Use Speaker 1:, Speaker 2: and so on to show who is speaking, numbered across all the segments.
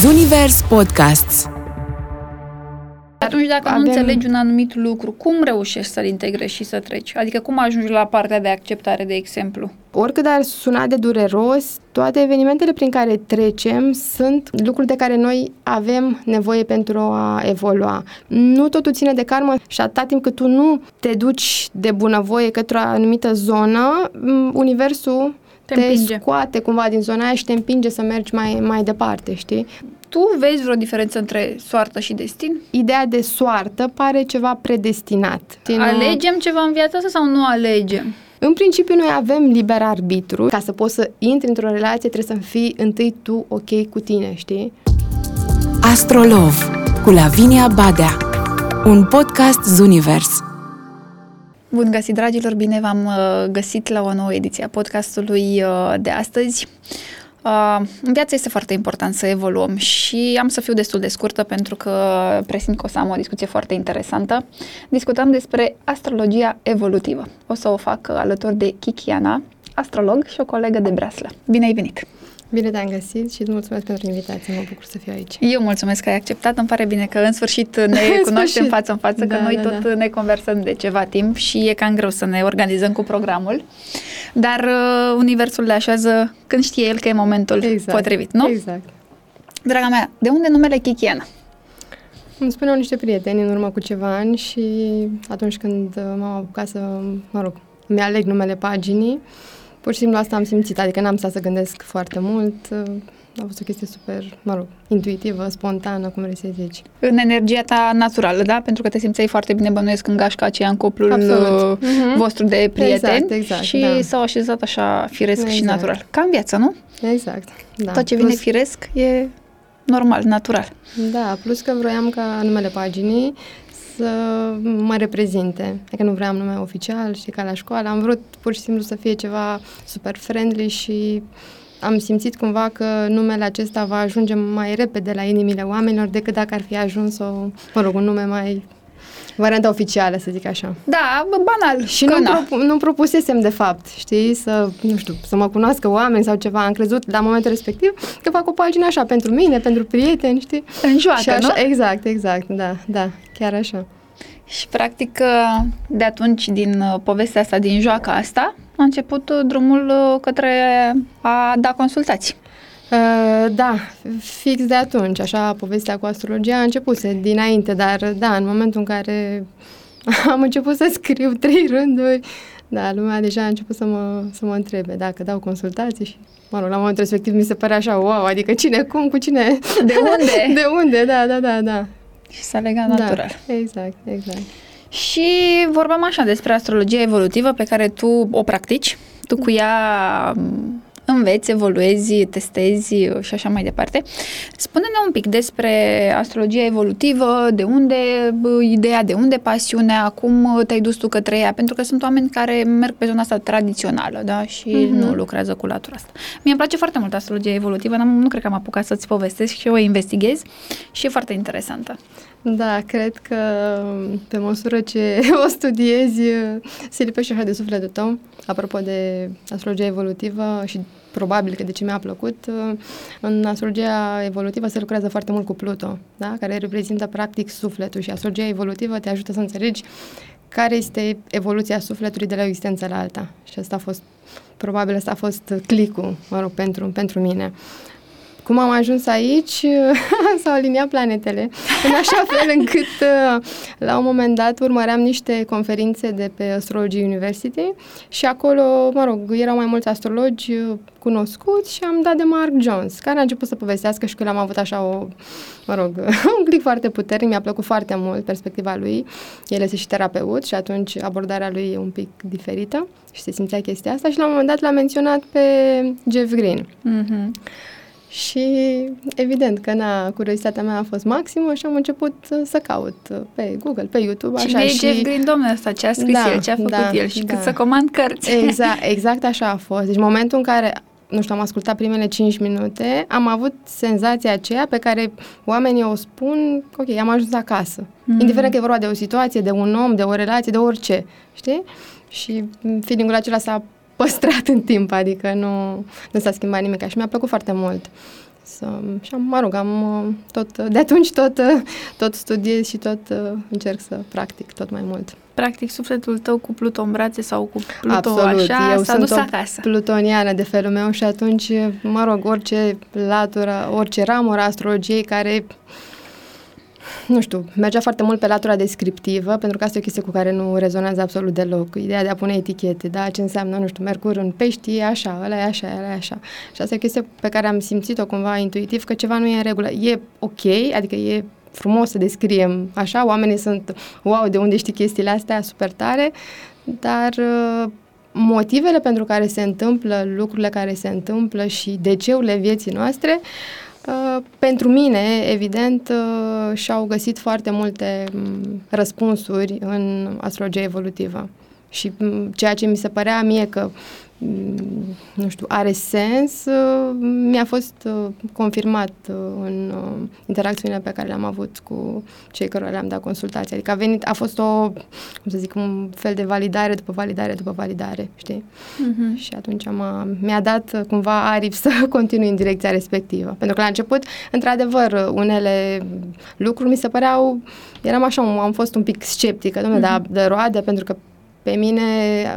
Speaker 1: Zunivers Podcasts
Speaker 2: atunci dacă Avem... nu înțelegi un anumit lucru, cum reușești să-l integrezi și să treci? Adică cum ajungi la partea de acceptare, de exemplu?
Speaker 3: Oricât ar suna de dureros, toate evenimentele prin care trecem sunt lucruri de care noi avem nevoie pentru a evolua. Nu totul ține de karmă și atâta timp cât tu nu te duci de bunăvoie către o anumită zonă, universul te, te scoate cumva din zona aia și te împinge să mergi mai, mai departe, știi?
Speaker 2: Tu vezi vreo diferență între soartă și destin?
Speaker 3: Ideea de soartă pare ceva predestinat.
Speaker 2: Alegem ceva în viața asta sau nu alegem?
Speaker 3: În principiu, noi avem liber arbitru. Ca să poți să intri într-o relație, trebuie să fii întâi tu ok cu tine, știi?
Speaker 1: Astrolov cu Lavinia Badea Un podcast Zunivers
Speaker 2: Bun găsit, dragilor! Bine v-am uh, găsit la o nouă ediție a podcastului uh, de astăzi. Uh, în viață este foarte important să evoluăm și am să fiu destul de scurtă pentru că presimt că o să am o discuție foarte interesantă. Discutăm despre astrologia evolutivă. O să o fac alături de Kikiana, astrolog și o colegă de breaslă. Bine ai venit!
Speaker 3: Bine te-am găsit și îți mulțumesc pentru invitație. Mă bucur să fiu aici.
Speaker 2: Eu mulțumesc că ai acceptat. Îmi pare bine că în sfârșit ne cunoaștem față în față, da, că noi da, tot da. ne conversăm de ceva timp și e cam greu să ne organizăm cu programul. Dar uh, universul le așează când știe el că e momentul exact, potrivit, nu?
Speaker 3: Exact.
Speaker 2: Draga mea, de unde numele Chichiana?
Speaker 3: Îmi spuneau niște prieteni în urmă cu ceva ani și atunci când uh, m-am apucat să, mă rog, mi-aleg numele paginii, Pur și simplu asta am simțit, adică n-am stat să gândesc foarte mult. A fost o chestie super, mă rog, intuitivă, spontană, cum vrei să zici.
Speaker 2: În energia ta naturală, da? Pentru că te simțeai foarte bine bănuiesc în gașca aceea, în cuplul Absolut. Uh, vostru de prieteni.
Speaker 3: Exact, exact,
Speaker 2: Și
Speaker 3: da.
Speaker 2: s-au așezat așa firesc exact. și natural. Ca în viață, nu?
Speaker 3: Exact, da.
Speaker 2: Tot ce vine Plus... firesc e normal, natural.
Speaker 3: Da, plus că vroiam ca numele paginii să mă reprezinte. Adică nu vreau nume oficial, și ca la școală. Am vrut pur și simplu să fie ceva super friendly și am simțit cumva că numele acesta va ajunge mai repede la inimile oamenilor decât dacă ar fi ajuns o, mă rog, un nume mai varianta oficială, să zic așa.
Speaker 2: Da, banal.
Speaker 3: Și nu, propu- nu propusesem, de fapt, știi, să, nu știu, să mă cunoască oameni sau ceva. Am crezut la momentul respectiv că fac o pagină așa, pentru mine, pentru prieteni, știi?
Speaker 2: În joacă,
Speaker 3: și așa,
Speaker 2: nu?
Speaker 3: Exact, exact, da, da, chiar așa.
Speaker 2: Și, practic, de atunci, din uh, povestea asta, din joaca asta, a început uh, drumul uh, către a da consultații.
Speaker 3: Uh, da, fix de atunci, așa, povestea cu astrologia a început dinainte, dar da, în momentul în care am început să scriu trei rânduri, da, lumea deja a început să mă, să mă întrebe dacă dau consultații și, mă rog, la momentul respectiv mi se părea așa, wow, adică cine, cum, cu cine?
Speaker 2: De unde?
Speaker 3: de unde, da, da, da, da.
Speaker 2: Și s-a legat da, natural.
Speaker 3: exact, exact.
Speaker 2: Și vorbeam așa despre astrologia evolutivă pe care tu o practici. Tu cu ea înveți, evoluezi, testezi și așa mai departe. Spune-ne un pic despre astrologia evolutivă, de unde ideea, de unde pasiunea, cum te-ai dus tu către ea, pentru că sunt oameni care merg pe zona asta tradițională, da, și mm-hmm. nu lucrează cu latura asta. Mie îmi place foarte mult astrologia evolutivă, nu cred că am apucat să-ți povestesc și o investighez și e foarte interesantă.
Speaker 3: Da, cred că pe măsură ce o studiezi, se lipește așa de sufletul tău. Apropo de astrologia evolutivă și probabil că de ce mi-a plăcut, în astrologia evolutivă se lucrează foarte mult cu Pluto, da? care reprezintă practic sufletul și astrologia evolutivă te ajută să înțelegi care este evoluția sufletului de la o existență la alta. Și asta a fost, probabil asta a fost clicul, mă rog, pentru, pentru mine. Cum am ajuns aici, s-au aliniat planetele, în așa fel încât uh, la un moment dat urmăream niște conferințe de pe Astrology University și acolo, mă rog, erau mai mulți astrologi uh, cunoscuți și am dat de Mark Jones, care a început să povestească și că l-am avut așa o, mă rog, un click foarte puternic, mi-a plăcut foarte mult perspectiva lui. El este și terapeut și atunci abordarea lui e un pic diferită și se simțea chestia asta și la un moment dat l-a menționat pe Jeff Green. Mm-hmm. Și evident că na, curiozitatea mea a fost maximă și am început uh, să caut uh, pe Google, pe YouTube.
Speaker 2: Cine
Speaker 3: așa,
Speaker 2: e și... Jeff Green, domnule ăsta? Ce a scris da, el? Ce a făcut da, el? Și da. cât să comand cărți?
Speaker 3: Exact, exact așa a fost. Deci momentul în care nu știu, am ascultat primele 5 minute, am avut senzația aceea pe care oamenii o spun, ok, am ajuns acasă. Mm. Indiferent că e vorba de o situație, de un om, de o relație, de orice, știi? Și feeling-ul acela s-a păstrat în timp, adică nu, nu s-a schimbat nimic și mi-a plăcut foarte mult să, și am, mă rog, am uh, tot, de atunci tot, uh, tot studiez și tot uh, încerc să practic tot mai mult.
Speaker 2: Practic, sufletul tău cu Pluto în brațe sau cu Pluto
Speaker 3: Absolut.
Speaker 2: așa
Speaker 3: Eu
Speaker 2: s-a
Speaker 3: sunt
Speaker 2: dus
Speaker 3: o
Speaker 2: acasă.
Speaker 3: plutoniană de felul meu și atunci, mă rog, orice latură, orice ramură a astrologiei care nu știu, mergea foarte mult pe latura descriptivă, pentru că asta e o chestie cu care nu rezonează absolut deloc. Ideea de a pune etichete, da, ce înseamnă, nu știu, Mercur în pești e așa, ăla e așa, ăla e așa. Și asta e o chestie pe care am simțit-o cumva intuitiv, că ceva nu e în regulă. E ok, adică e frumos să descriem așa, oamenii sunt, wow, de unde știi chestiile astea, super tare, dar uh, motivele pentru care se întâmplă lucrurile care se întâmplă și de-ceurile vieții noastre, uh, pentru mine, evident, uh, și-au găsit foarte multe mm, răspunsuri în astrologia evolutivă. Și mm, ceea ce mi se părea mie că mm, nu știu, are sens, uh, mi-a fost uh, confirmat uh, în uh, interacțiunile pe care le-am avut cu cei care le-am dat consultații. Adică a venit, a fost o, cum să zic, un fel de validare după validare după validare, știi?
Speaker 2: Mhm.
Speaker 3: Și atunci m-a, mi-a dat uh, cumva aripi să continui în direcția respectivă. Pentru că la început, într-adevăr, uh, unele lucruri mi se păreau, eram așa, un- am fost un pic sceptică, domnule,
Speaker 2: Mhm.
Speaker 3: dar de roade, pentru că pe mine,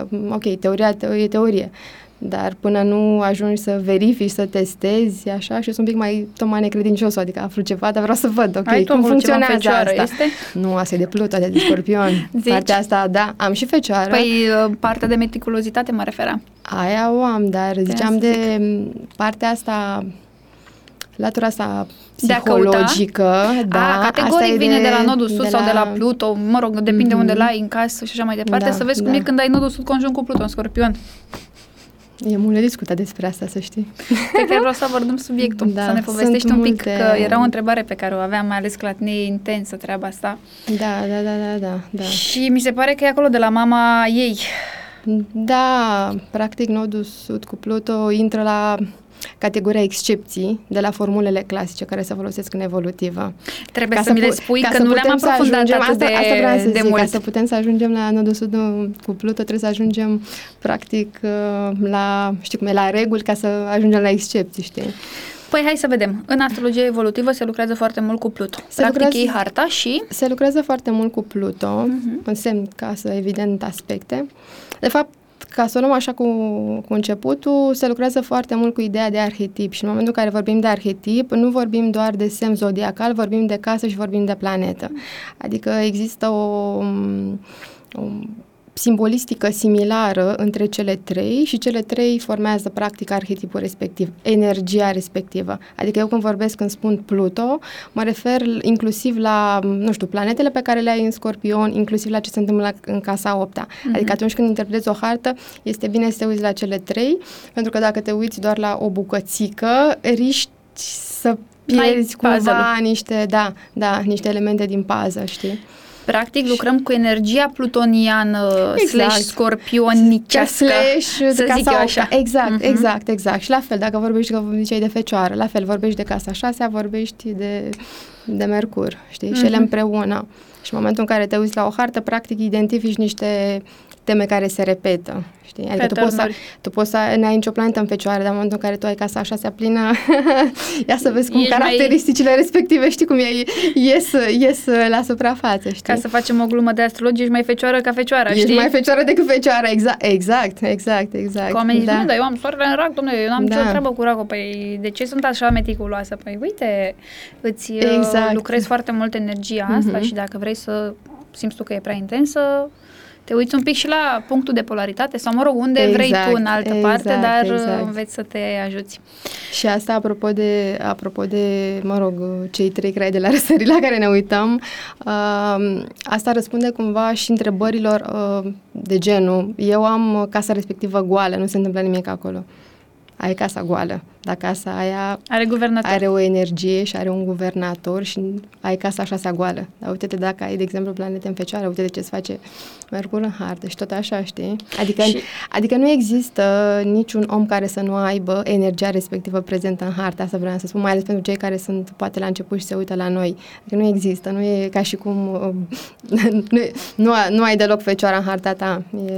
Speaker 3: uh, ok, teoria te- e teorie, dar până nu ajungi să verifici, să testezi, așa, și eu sunt un pic mai, tot mai necredincios, adică aflu ceva, dar vreau să văd, ok,
Speaker 2: Ai tu
Speaker 3: cum
Speaker 2: acolo ceva în
Speaker 3: funcționează
Speaker 2: fecioară,
Speaker 3: asta.
Speaker 2: este?
Speaker 3: Nu, asta e de Pluto, de Scorpion.
Speaker 2: Zici?
Speaker 3: Partea asta, da, am și fecioară.
Speaker 2: Păi, uh, partea de meticulozitate mă referam.
Speaker 3: Aia o am, dar ziceam
Speaker 2: să
Speaker 3: de m, partea asta, latura asta
Speaker 2: De a căuta?
Speaker 3: psihologică. da,
Speaker 2: A, categoric
Speaker 3: asta e
Speaker 2: vine de, la nodul sus
Speaker 3: de
Speaker 2: sau de la Pluto, mă rog, depinde
Speaker 3: Mhm.
Speaker 2: unde l-ai în casă și așa mai departe,
Speaker 3: Da,
Speaker 2: să vezi cum
Speaker 3: da.
Speaker 2: e când ai nodul sud conjunct cu Pluto în Scorpion.
Speaker 3: E mult de discutat despre asta, să știi.
Speaker 2: Cred că vreau să abordăm subiectul,
Speaker 3: Da,
Speaker 2: să ne povestești
Speaker 3: sunt
Speaker 2: un pic,
Speaker 3: multe-
Speaker 2: că era o întrebare pe care o aveam, mai ales că la tine e intensă treaba asta.
Speaker 3: Da, da, da, da, da. Da,
Speaker 2: Și mi se pare că e acolo de la mama ei.
Speaker 3: da practic nodul sud cu Pluto intră la categoria excepții de la formulele clasice care se folosesc în evolutivă.
Speaker 2: Trebuie
Speaker 3: Ca
Speaker 2: să, mi le
Speaker 3: pu-
Speaker 2: spui
Speaker 3: ca
Speaker 2: că
Speaker 3: să
Speaker 2: nu le-am
Speaker 3: putem să
Speaker 2: aprofundat
Speaker 3: ajungem-
Speaker 2: atât
Speaker 3: asta,
Speaker 2: de,
Speaker 3: asta vreau să
Speaker 2: de
Speaker 3: zic,
Speaker 2: mult.
Speaker 3: Ca să putem să ajungem la nodul sud cu Pluto, trebuie să ajungem practic uh, la, știi cum e, la reguli ca să ajungem la excepții, știi?
Speaker 2: Păi hai să vedem. În astrologie evolutivă se lucrează foarte mult cu Pluto.
Speaker 3: Se
Speaker 2: Practic
Speaker 3: lucrează-
Speaker 2: iei harta și...
Speaker 3: Se lucrează foarte mult cu Pluto,
Speaker 2: Mhm.
Speaker 3: în semn casă, evident, aspecte. De fapt, ca să o luăm așa cu, cu începutul, se lucrează foarte mult cu ideea de arhetip și în momentul în care vorbim de arhetip, nu vorbim doar de semn zodiacal, vorbim de casă și vorbim de planetă. Adică există o, o simbolistică similară între cele trei și cele trei formează practic arhetipul respectiv, energia respectivă. Adică eu când vorbesc, când spun Pluto, mă refer inclusiv la, nu știu, planetele pe care le ai în Scorpion, inclusiv la ce se întâmplă la- în casa 8
Speaker 2: Mhm.
Speaker 3: Adică atunci când interpretezi o hartă, este bine să te uiți la cele trei, pentru că dacă te uiți doar la o bucățică, riști să
Speaker 2: N-ai
Speaker 3: pierzi cumva
Speaker 2: puzzle-ul.
Speaker 3: niște, da, da, niște elemente din puzzle, știi?
Speaker 2: Practic lucrăm cu energia plutoniană
Speaker 3: Exact.
Speaker 2: slash scorpionicească,
Speaker 3: slash
Speaker 2: să
Speaker 3: casa
Speaker 2: zic eu
Speaker 3: opta.
Speaker 2: așa.
Speaker 3: Exact,
Speaker 2: Mhm.
Speaker 3: exact, exact. Și la fel, dacă vorbești, că ziceai de fecioară, la fel, vorbești de casa șasea, vorbești de, de Mercur, știi? Și ele
Speaker 2: Mhm.
Speaker 3: împreună. Și în momentul în care te uiți la o hartă, practic identifici niște teme care se repetă, știi? Adică tu poți, să,
Speaker 2: Pattern-uri.
Speaker 3: tu poți să n-ai nicio planetă în fecioară, dar în momentul în care tu ai casa a șasea plină, ia să vezi cum
Speaker 2: Ești mai-
Speaker 3: caracteristicile respective, știi cum e, ies, ies la suprafață, știi?
Speaker 2: Ca să facem o glumă de astrologie, ești mai fecioară ca fecioara,
Speaker 3: Ești
Speaker 2: știi?
Speaker 3: mai fecioară decât fecioară, exact, exact, exact, exact.
Speaker 2: Că oamenii zic, nu, dar eu am soarele în rac, domnule, eu n-am
Speaker 3: Da.
Speaker 2: nicio treabă cu racul. Păi, de ce sunt așa meticuloasă? Păi, uite, îți exact.
Speaker 3: Exact.
Speaker 2: lucrezi foarte mult energia asta
Speaker 3: Mhm.
Speaker 2: și dacă vrei să simți tu că e prea intensă, te uiți un pic și la punctul de polaritate sau, mă rog, unde vrei
Speaker 3: Exact,
Speaker 2: tu în altă parte,
Speaker 3: exact,
Speaker 2: dar
Speaker 3: exact.
Speaker 2: înveți să te ajuți.
Speaker 3: Și asta apropo de, apropo de, mă rog, cei trei crai de la răsări la care ne uităm, uh, asta răspunde cumva și întrebărilor uh, de genul, eu am casa respectivă goală, nu se întâmplă nimic acolo. Ai casa goală, dar casa aia
Speaker 2: Are guvernator.
Speaker 3: are o energie și are un guvernator și ai casa șasea goală. Dar uite-te dacă ai, de exemplu, planete în fecioară, uite-te ce-ți face Mercur în hartă și tot așa, știi? Adică,
Speaker 2: Și-
Speaker 3: adică nu există niciun om care să nu aibă energia respectivă prezentă în hartă, asta vreau să spun, mai ales pentru cei care sunt poate la început și se uită la noi. Adică nu există, nu e ca și cum um, nu, e- nu, a- nu ai deloc fecioara în harta ta. E,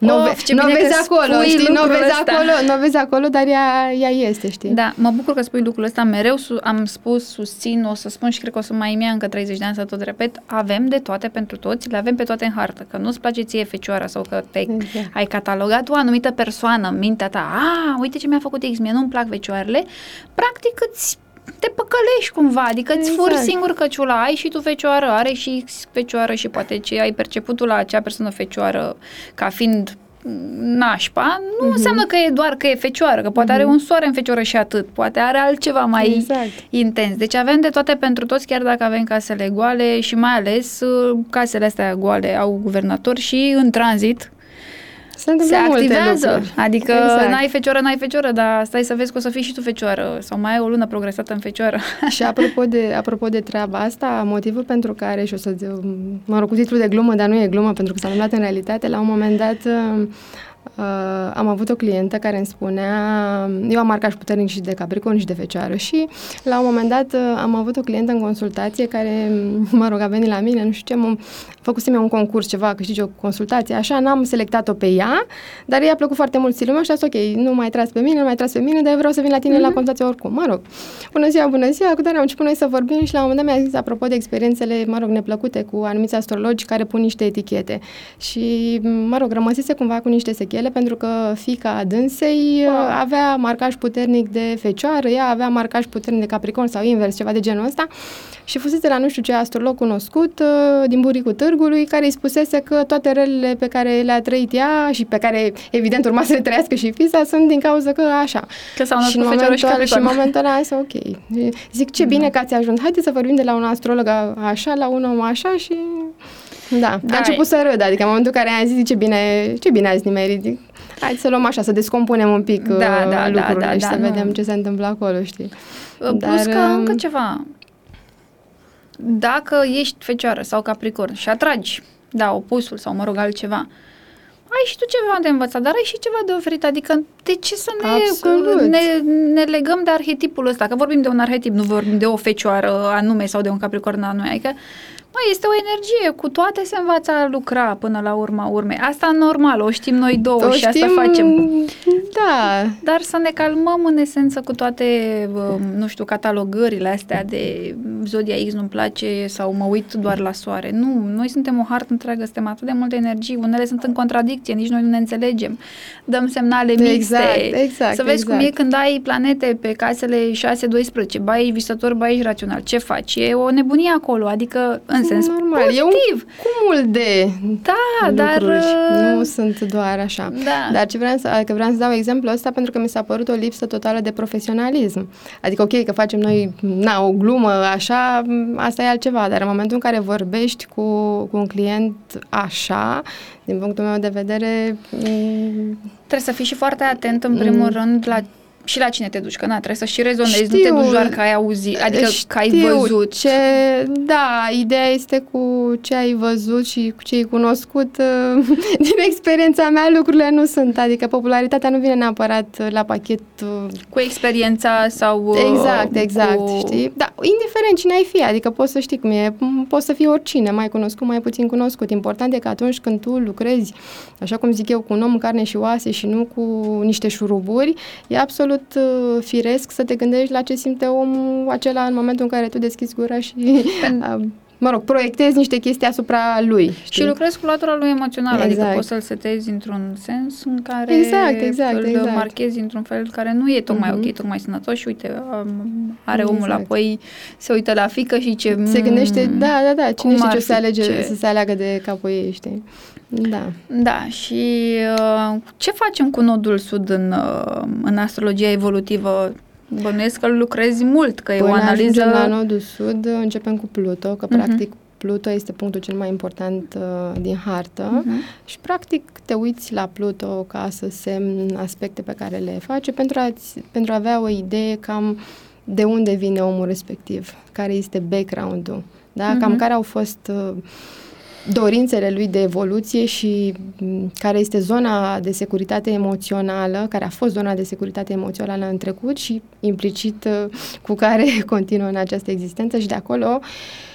Speaker 3: Nu,
Speaker 2: Of,
Speaker 3: ve-
Speaker 2: ce
Speaker 3: nu
Speaker 2: bine
Speaker 3: vezi
Speaker 2: că
Speaker 3: acolo,
Speaker 2: spui
Speaker 3: știi? Nu
Speaker 2: lucrul
Speaker 3: vezi
Speaker 2: ăsta.
Speaker 3: acolo, nu vezi acolo, dar ea, ea este, știi?
Speaker 2: Da, mă bucur că spui lucrul ăsta, mereu su- am spus, susțin, o să spun și cred că o să mai îmi ia încă 30 de ani să tot repet, avem de toate pentru toți, le avem pe toate în hartă, că nu-ți place ție fecioara sau că te
Speaker 3: Exact.
Speaker 2: ai catalogat o anumită persoană în mintea ta, a, uite ce mi-a făcut X, mie nu-mi plac fecioarele, practic îți te păcălești cumva, adică îți furi
Speaker 3: Exact.
Speaker 2: singur căciula, ai și tu fecioară, are și X fecioară și poate ce ai perceput tu la acea persoană fecioară ca fiind mm, nașpa, nu înseamnă că e doar că e fecioară, că poate are un soare în fecioară și atât, poate are altceva mai
Speaker 3: Exact.
Speaker 2: intens. Deci avem de toate pentru toți, chiar dacă avem casele goale și mai ales uh, casele astea goale au guvernatori și în tranzit
Speaker 3: Se întâmplă
Speaker 2: se
Speaker 3: multe
Speaker 2: activează.
Speaker 3: lucruri.
Speaker 2: Adică
Speaker 3: Exact.
Speaker 2: n-ai fecioră, n-ai fecioră, dar stai să vezi că o să fii și tu fecioară sau mai ai o lună progresată în fecioară.
Speaker 3: Și apropo de, apropo de treaba asta, motivul pentru care, și o să, mă rog, cu titlul de glumă, dar nu e glumă pentru că s-a întâmplat în realitate, la un moment dat uh, uh, am avut o clientă care îmi spunea, eu am marcaj puternic și de Capricorn și de Fecioară și la un moment dat uh, am avut o clientă în consultație care, mă rog, a venit la mine, nu știu ce, mă, făcusem eu un concurs ceva, câștigi o consultație, așa, n-am selectat-o pe ea, dar i-a plăcut foarte mult stilul meu și a zis, ok, nu mai tras pe mine, nu mai tras pe mine, dar eu vreau să vin la tine mm-hmm. la consultație oricum. Mă rog, bună ziua, bună ziua, cu tare am început noi să vorbim și la un moment dat mi-a zis, apropo de experiențele, mă rog, neplăcute cu anumiți astrologi care pun niște etichete. Și, mă rog, rămăsese cumva cu niște sechele pentru că fica dânsei
Speaker 2: Wow.
Speaker 3: wow. avea marcaj puternic de fecioară, ea avea marcaj puternic de capricorn sau invers, ceva de genul ăsta. Și fusese la nu știu ce astrolog cunoscut uh, din buricul târgului care îi spusese că toate relele pe care le-a trăit ea și pe care evident urma să le trăiască și fisa sunt din cauza că așa.
Speaker 2: Că s-au
Speaker 3: și,
Speaker 2: născut
Speaker 3: în
Speaker 2: fecioară și
Speaker 3: momentul, ăla- și în
Speaker 2: capricorn.
Speaker 3: momentul ăla am zis, ok. Zic, ce bine că ați ajuns. Haideți să vorbim de la un astrolog a- așa, la un om așa și... Da,
Speaker 2: Da,
Speaker 3: a început să râd, adică în momentul în care am zis, ce bine, ce bine ați nimerit. Zic, Hai să luăm așa, să descompunem un pic
Speaker 2: Da,
Speaker 3: uh,
Speaker 2: da, da,
Speaker 3: lucrurile
Speaker 2: da,
Speaker 3: și
Speaker 2: da,
Speaker 3: să
Speaker 2: nu.
Speaker 3: vedem ce se întâmplă acolo, știi?
Speaker 2: Plus
Speaker 3: Dar,
Speaker 2: că
Speaker 3: um,
Speaker 2: încă ceva. Dacă ești fecioară sau capricorn și atragi, da, opusul sau, mă rog, altceva, ai și tu ceva de învățat, dar ai și ceva de oferit. Adică, de ce să ne,
Speaker 3: Absolut.
Speaker 2: ne, ne legăm de arhetipul ăsta? Că vorbim de un arhetip, nu vorbim de o fecioară anume sau de un capricorn anume. Adică, Mă, este o energie, cu toate se învață a lucra până la urma urmei. Asta normal, o știm noi două
Speaker 3: O
Speaker 2: și asta
Speaker 3: știm,
Speaker 2: facem.
Speaker 3: Da,
Speaker 2: Dar să ne calmăm în esență cu toate, um, nu știu, catalogările astea de Zodia X nu-mi place sau mă uit doar la soare. Nu, noi suntem o hartă întreagă, suntem atât de multe energii, unele sunt în contradicție, nici noi nu ne înțelegem. Dăm semnale mixte.
Speaker 3: Exact, exact,
Speaker 2: Să vezi
Speaker 3: exact.
Speaker 2: cum e când ai planete pe casele 6-12, ba ești visător, ba ești rațional. Ce faci? E o nebunie acolo, adică în sens
Speaker 3: normal.
Speaker 2: pozitiv.
Speaker 3: E un cumul de
Speaker 2: Da, dar...
Speaker 3: lucruri.
Speaker 2: uh,
Speaker 3: Nu sunt doar așa.
Speaker 2: Da.
Speaker 3: Dar ce vreau să, adică vreau să dau exemplu ăsta pentru că mi s-a părut o lipsă totală de profesionalism. Adică, ok, că facem noi, na, o glumă așa, asta e altceva, dar în momentul în care vorbești cu, cu un client așa, din punctul meu de vedere, m,
Speaker 2: Trebuie să fii și foarte atent, în primul rând, la și la cine te duci, că na, trebuie să și rezonezi, nu te
Speaker 3: Știu.
Speaker 2: duci doar că ai auzit, adică că ai
Speaker 3: știu
Speaker 2: văzut.
Speaker 3: Ce, da, ideea este cu ce ai văzut și cu ce ai cunoscut. uh, Din experiența mea, lucrurile nu sunt. Adică popularitatea nu vine neapărat la pachet. uh,
Speaker 2: Cu experiența sau... uh,
Speaker 3: Exact, exact,
Speaker 2: cu...
Speaker 3: știi? Da, indiferent cine ai fi, adică poți să știi cum e, m- poți să fii oricine, mai cunoscut, mai puțin cunoscut. Important e că atunci când tu lucrezi, așa cum zic eu, cu un om în carne și oase și nu cu niște șuruburi, e absolut uh, firesc să te gândești la ce simte omul acela în momentul în care tu deschizi gura și, uh, mă rog, proiectezi niște chestii asupra lui. Știi?
Speaker 2: Și lucrezi cu latura lui emoțional, adică
Speaker 3: Exact.
Speaker 2: poți să-l setezi într-un sens în care
Speaker 3: Exact, exact,
Speaker 2: îl
Speaker 3: exact.
Speaker 2: marchezi într-un fel care nu e tocmai
Speaker 3: Mhm.
Speaker 2: ok, tocmai sănătos și uite, um, are omul
Speaker 3: Exact.
Speaker 2: apoi, se uită la fică și ce...
Speaker 3: Se gândește,
Speaker 2: mm,
Speaker 3: da, da, da, cine
Speaker 2: cum
Speaker 3: știe
Speaker 2: ar
Speaker 3: ce o
Speaker 2: fi,
Speaker 3: să, alege,
Speaker 2: ce-
Speaker 3: să se aleagă de capul ei, știi? Da.
Speaker 2: Da, și uh, ce facem cu nodul sud în, uh, în astrologia evolutivă? Bănuiesc că lucrezi mult, că e o
Speaker 3: Până
Speaker 2: analiză...
Speaker 3: ajungem la nodul sud, începem cu Pluto, că
Speaker 2: Mhm.
Speaker 3: practic Pluto este punctul cel mai important uh, din hartă
Speaker 2: Mhm.
Speaker 3: și practic te uiți la Pluto ca să semn aspecte pe care le face pentru a, pentru a avea o idee cam de unde vine omul respectiv, care este background-ul, da?
Speaker 2: Mhm.
Speaker 3: cam care au fost uh, dorințele lui de evoluție și m, care este zona de securitate emoțională, care a fost zona de securitate emoțională în trecut și implicit uh, cu care continuă în această existență și de acolo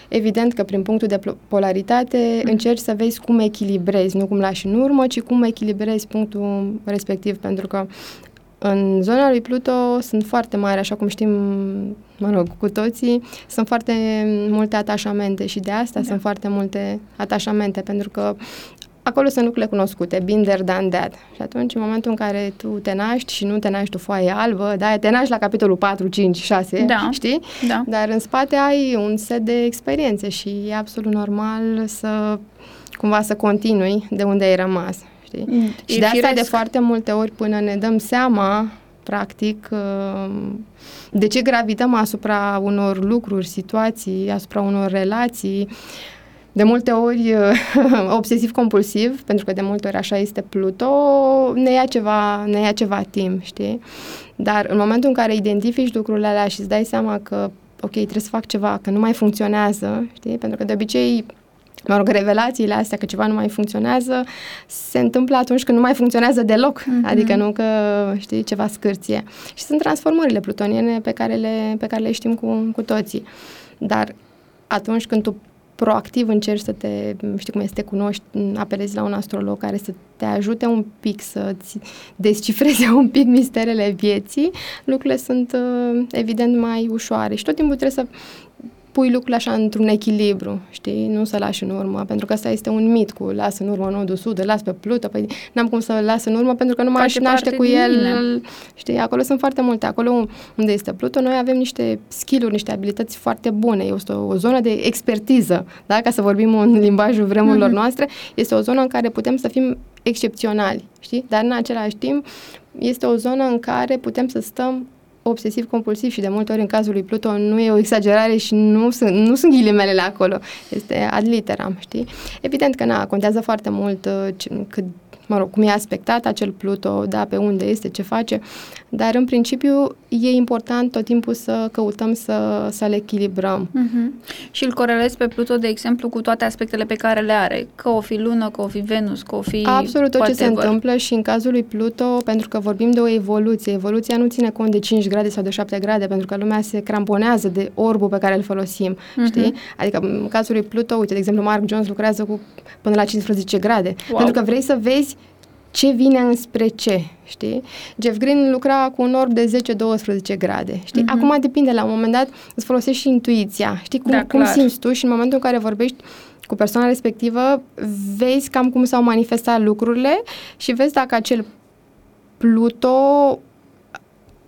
Speaker 3: evident că prin punctul de polaritate mm. încerci să vezi cum echilibrezi, nu cum lași în urmă, ci cum echilibrezi punctul respectiv, pentru că în zona lui Pluto sunt foarte mari, așa cum știm, mă rog, cu toții, sunt foarte multe atașamente și de asta da. sunt foarte multe atașamente, pentru că acolo sunt lucrurile cunoscute, binder than that. Și atunci, în momentul în care tu te naști și nu te naști tu foaie albă, da, te naști la capitolul 4, 5, 6, da. știi? Da. Dar în spate ai un set de experiențe și e absolut normal să cumva să continui de unde ai rămas, știi? Mm, și de asta firesc. de foarte multe ori până ne dăm seama practic, um, de ce gravităm asupra unor lucruri, situații, asupra unor relații, de multe ori obsesiv-compulsiv, pentru că de multe ori așa este Pluto, ne ia ceva, ne ia ceva timp, știi? Dar în momentul în care identifici lucrurile alea și îți dai seama că, ok, trebuie să fac ceva, că nu mai funcționează, știi? Pentru că de obicei mă rog, revelațiile astea că ceva nu mai funcționează, se întâmplă atunci când nu mai funcționează deloc, mm-hmm. adică nu că, știi, ceva scârție. Și sunt transformările plutoniene pe care le, pe care le știm cu, cu toții. Dar atunci când tu proactiv încerci să te, știi cum este, cunoști, apelezi la un astrolog care să te ajute un pic să-ți descifreze un pic misterele vieții, lucrurile sunt uh, evident mai ușoare și tot timpul trebuie să pui lucrurile așa într-un echilibru, știi? Nu să lași în urmă, pentru că asta este un mit cu las în urmă nodul sud, las pe Pluto, păi n-am cum să las în urmă pentru că nu mai naște cu el, mine. știi? Acolo sunt foarte multe. Acolo unde este Pluto, noi avem niște skill-uri, niște abilități foarte bune. Este o, o zonă de expertiză, da? Ca să vorbim în limbajul vremurilor mm-hmm. noastre, este o zonă în care putem să fim excepționali, știi? Dar în același timp este o zonă în care putem să stăm obsesiv-compulsiv și de multe ori în cazul lui Pluto nu e o exagerare și nu sunt, nu sunt ghilimelele acolo, este ad literam, știi? Evident că na, contează foarte mult uh, cât mă rog, cum e aspectat acel Pluto, da, pe unde este, ce face, dar în principiu e important tot timpul să căutăm să, să le echilibrăm.
Speaker 2: Uh-huh. Și îl corelezi pe Pluto, de exemplu, cu toate aspectele pe care le are, că o fi lună, că o fi Venus, că o fi
Speaker 3: Absolut tot ce se întâmplă și în cazul lui Pluto, pentru că vorbim de o evoluție, evoluția nu ține cont de 5 grade sau de 7 grade, pentru că lumea se cramponează de orbul pe care îl folosim, uh-huh. știi? Adică în cazul lui Pluto, uite, de exemplu, Mark Jones lucrează cu până la 15 grade, wow. pentru că vrei să vezi ce vine înspre ce, știi? Jeff Green lucra cu un orb de 10-12 grade, știi? Mm-hmm. Acum depinde, la un moment dat îți folosești și intuiția, știi? Cum, da, cum simți tu și în momentul în care vorbești cu persoana respectivă, vezi cam cum s-au manifestat lucrurile și vezi dacă acel Pluto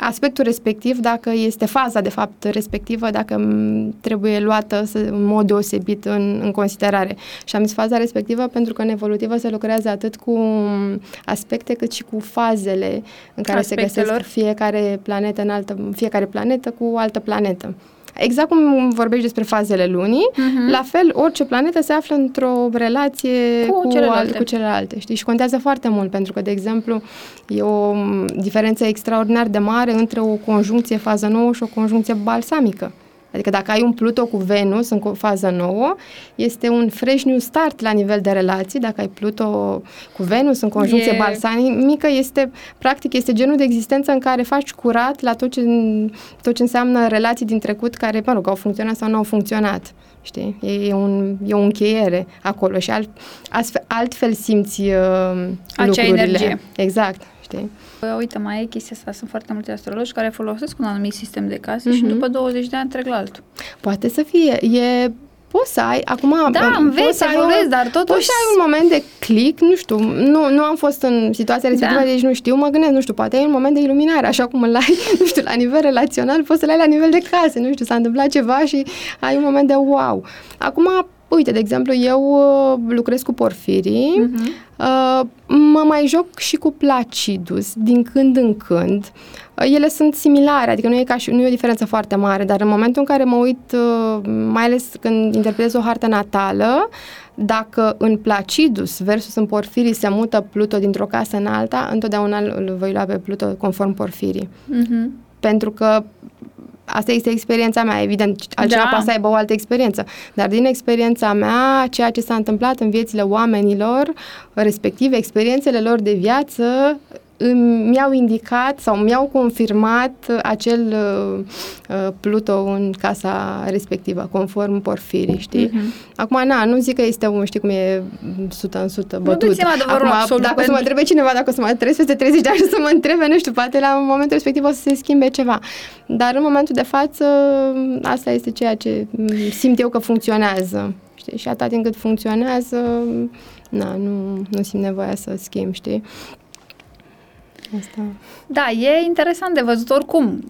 Speaker 3: aspectul respectiv, dacă este faza, de fapt, respectivă, dacă trebuie luată în mod deosebit în, în considerare. Și am zis faza respectivă pentru că în evolutivă se lucrează atât cu aspecte cât și cu fazele în care Aspectelor. se găsesc fiecare planetă în altă, fiecare planetă cu altă planetă. Exact cum vorbești despre fazele lunii, uh-huh. la fel orice planetă se află într-o relație cu, cu, celelalte. Al, cu celelalte, știi? Și contează foarte mult, pentru că, de exemplu, e o diferență extraordinar de mare între o conjuncție fază nouă și o conjuncție balsamică. Adică dacă ai un Pluto cu Venus în fază nouă, este un fresh new start la nivel de relații. Dacă ai Pluto cu Venus în conjuncție e... balsamică, este, practic, este genul de existență în care faci curat la tot ce, tot ce înseamnă relații din trecut care, mă rog, au funcționat sau nu au funcționat. Știi? E, e, un, e o încheiere acolo și alt, astfel, altfel simți uh, Acea lucrurile. energie. Exact știi?
Speaker 2: Păi, uite, mai e chestia asta, sunt foarte multe astrologi care folosesc un anumit sistem de case uh-huh. și mhm. după 20 de ani trec la altul.
Speaker 3: Poate să fie, e poți să ai, acum...
Speaker 2: Da, înveți, să evoluezi, dar totuși...
Speaker 3: Poți să ai un moment de click, nu știu, nu, nu am fost în situația respectivă, da. deci nu știu, mă gândesc, nu știu, poate ai un moment de iluminare, așa cum îl ai, nu știu, la nivel relațional, poți să-l ai la nivel de case, nu știu, s-a întâmplat ceva și ai un moment de wow. Acum, Uite, de exemplu, eu uh, lucrez cu porfirii, uh-huh. Uh, mă mai joc și cu placidus din când în când. Uh, ele sunt similare, adică nu e, ca și, nu e o diferență foarte mare, dar în momentul în care mă uit, uh, mai ales când interpretez o hartă natală, dacă în Placidus versus în Porfirii se mută Pluto dintr-o casă în alta, întotdeauna îl voi lua pe Pluto conform Porfirii. Uh-huh. Pentru că asta este experiența mea, evident, altcineva da. poate să aibă o altă experiență, dar din experiența mea, ceea ce s-a întâmplat în viețile oamenilor, respectiv experiențele lor de viață, mi-au indicat sau mi-au confirmat acel uh, Pluto în casa respectivă, conform porfirii, știi? Uh-huh. Acum, na, nu zic că este un, știi cum e, 100 în 100 bătut. Nu
Speaker 2: Acum, absolut
Speaker 3: dacă o să mă întrebe cineva, dacă o să mă trăiesc peste 30 de ani să mă întrebe, nu știu, poate la momentul respectiv o să se schimbe ceva. Dar în momentul de față, asta este ceea ce simt eu că funcționează, știi? Și atât timp cât funcționează, na, nu, nu simt nevoia să schimb, știi?
Speaker 2: Asta. Da, e interesant de văzut oricum.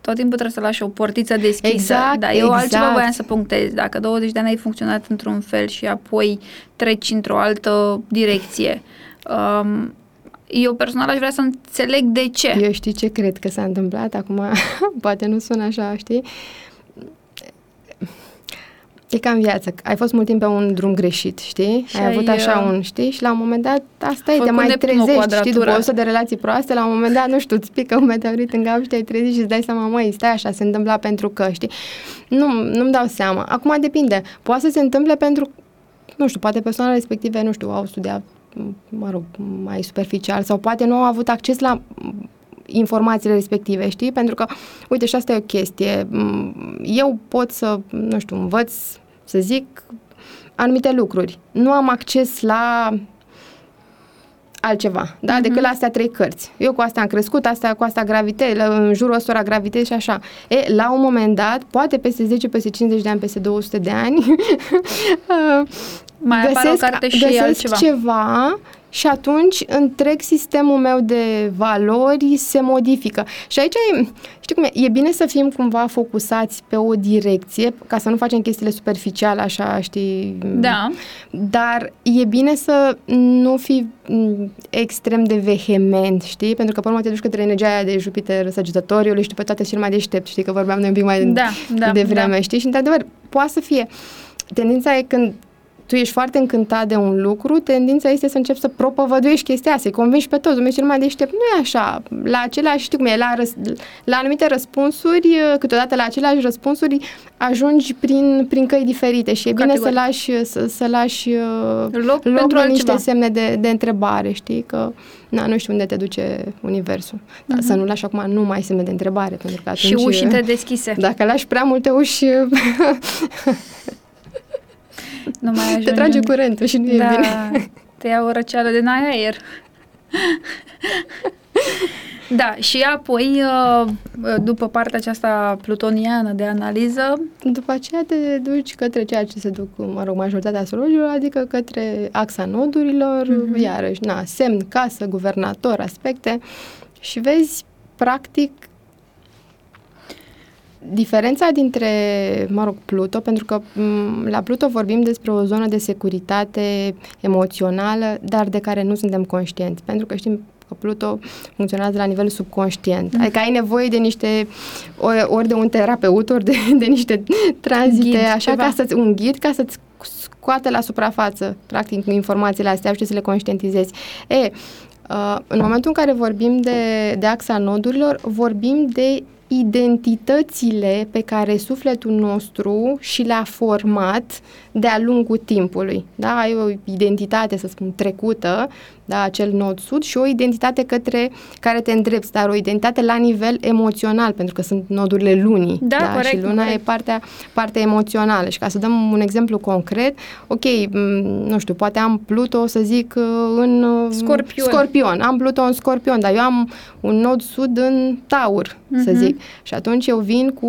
Speaker 2: Tot timpul trebuie să lași o portiță deschisă.
Speaker 3: Exact,
Speaker 2: Dar eu
Speaker 3: exact.
Speaker 2: altceva voiam să punctez. Dacă 20 de ani ai funcționat într-un fel și apoi treci într-o altă direcție, um, eu personal aș vrea să înțeleg de ce.
Speaker 3: Eu știi ce cred că s-a întâmplat acum, poate nu sună așa, știi? E ca în viață, ai fost mult timp pe un drum greșit, știi?
Speaker 2: Și
Speaker 3: ai, ai avut așa
Speaker 2: uh,
Speaker 3: un, știi? Și la un moment dat, asta e, te mai trezești, știi? După 100 de relații proaste, la un moment dat, nu știu, îți pică un meteorit în cap și te-ai trezit și îți dai seama, măi, stai așa, se întâmpla pentru că, știi? Nu, nu-mi dau seama. Acum depinde. Poate să se întâmple pentru, nu știu, poate persoanele respective, nu știu, au studiat mă rog, mai superficial sau poate nu au avut acces la informațiile respective, știi? Pentru că, uite, și asta e o chestie. Eu pot să, nu știu, învăț, să zic, anumite lucruri. Nu am acces la altceva, da? Uh-huh. Decât la astea trei cărți. Eu cu asta am crescut, astea cu asta gravitez, în jurul ăstora gravitez și așa. E, la un moment dat, poate peste 10, peste 50 de ani, peste 200 de ani,
Speaker 2: mai găsesc, o carte și
Speaker 3: găsesc
Speaker 2: altceva.
Speaker 3: ceva și atunci întreg sistemul meu de valori se modifică. Și aici, e, știi cum e, e bine să fim cumva focusați pe o direcție, ca să nu facem chestiile superficiale, așa, știi?
Speaker 2: Da.
Speaker 3: Dar e bine să nu fii extrem de vehement, știi? Pentru că, pe urmă, te duci către energia aia de Jupiter săgetătoriului și pe toate cel mai deștept, știi? Că vorbeam noi un pic mai
Speaker 2: da, da,
Speaker 3: de vreme,
Speaker 2: da.
Speaker 3: știi? Și, într-adevăr, poate să fie. Tendința e când tu ești foarte încântat de un lucru, tendința este să începi să propovăduiești chestia, să-i convingi pe toți, lumea cel mai deștept. Nu e așa. La același, știi cum e, la, răs, la anumite răspunsuri, câteodată la aceleași răspunsuri, ajungi prin, prin căi diferite și e bine
Speaker 2: Categoric.
Speaker 3: să lași, să, să lași
Speaker 2: Loc
Speaker 3: loc
Speaker 2: pentru
Speaker 3: la niște
Speaker 2: altceva.
Speaker 3: semne de, de întrebare, știi? Că na, nu știu unde te duce universul. Dar să nu lași acum numai semne de întrebare, pentru că atunci...
Speaker 2: Mhm. Și ușile deschise.
Speaker 3: Dacă lași prea multe uși,
Speaker 2: Nu mai ajungi
Speaker 3: te trage
Speaker 2: în-
Speaker 3: curentul și nu e
Speaker 2: da,
Speaker 3: bine.
Speaker 2: te ia o răceală de n-ai aer. da, și apoi, uh, după partea aceasta plutoniană de analiză,
Speaker 3: După aceea te duci către ceea ce se duc, mă rog, majoritatea astrologilor, adică către axa nodurilor,
Speaker 2: Mhm.
Speaker 3: mm-hmm. iarăși, na, semn, casă, guvernator, aspecte și vezi, practic, diferența dintre, mă rog, Pluto, pentru că m, la Pluto vorbim despre o zonă de securitate emoțională, dar de care nu suntem conștienți, pentru că știm că Pluto funcționează la nivel subconștient.
Speaker 2: Mhm.
Speaker 3: Adică ai nevoie de niște, ori, ori de un terapeut, ori de, de niște tranzite,
Speaker 2: Ghid,
Speaker 3: așa,
Speaker 2: ceva.
Speaker 3: ca să-ți, un ghid, ca să-ți scoate la suprafață, practic, informațiile astea și să le conștientizezi. E, uh, în momentul în care vorbim de, de axa nodurilor, vorbim de identitățile pe care sufletul nostru și le-a format de-a lungul timpului. Da? Ai o identitate, să spun, trecută, da? acel nod sud și o identitate către care te îndrepți, dar o identitate la nivel emoțional, pentru că sunt nodurile lunii.
Speaker 2: Da, corect,
Speaker 3: și luna
Speaker 2: corect.
Speaker 3: e partea, partea emoțională. Și ca să dăm un exemplu concret, ok, m, nu știu, poate am Pluto, să zic, în uh,
Speaker 2: Scorpion.
Speaker 3: Scorpion. Am Pluto în Scorpion, dar eu am un nod sud în Taur, uh-huh. să
Speaker 2: Mhm.
Speaker 3: zic. Și atunci eu vin cu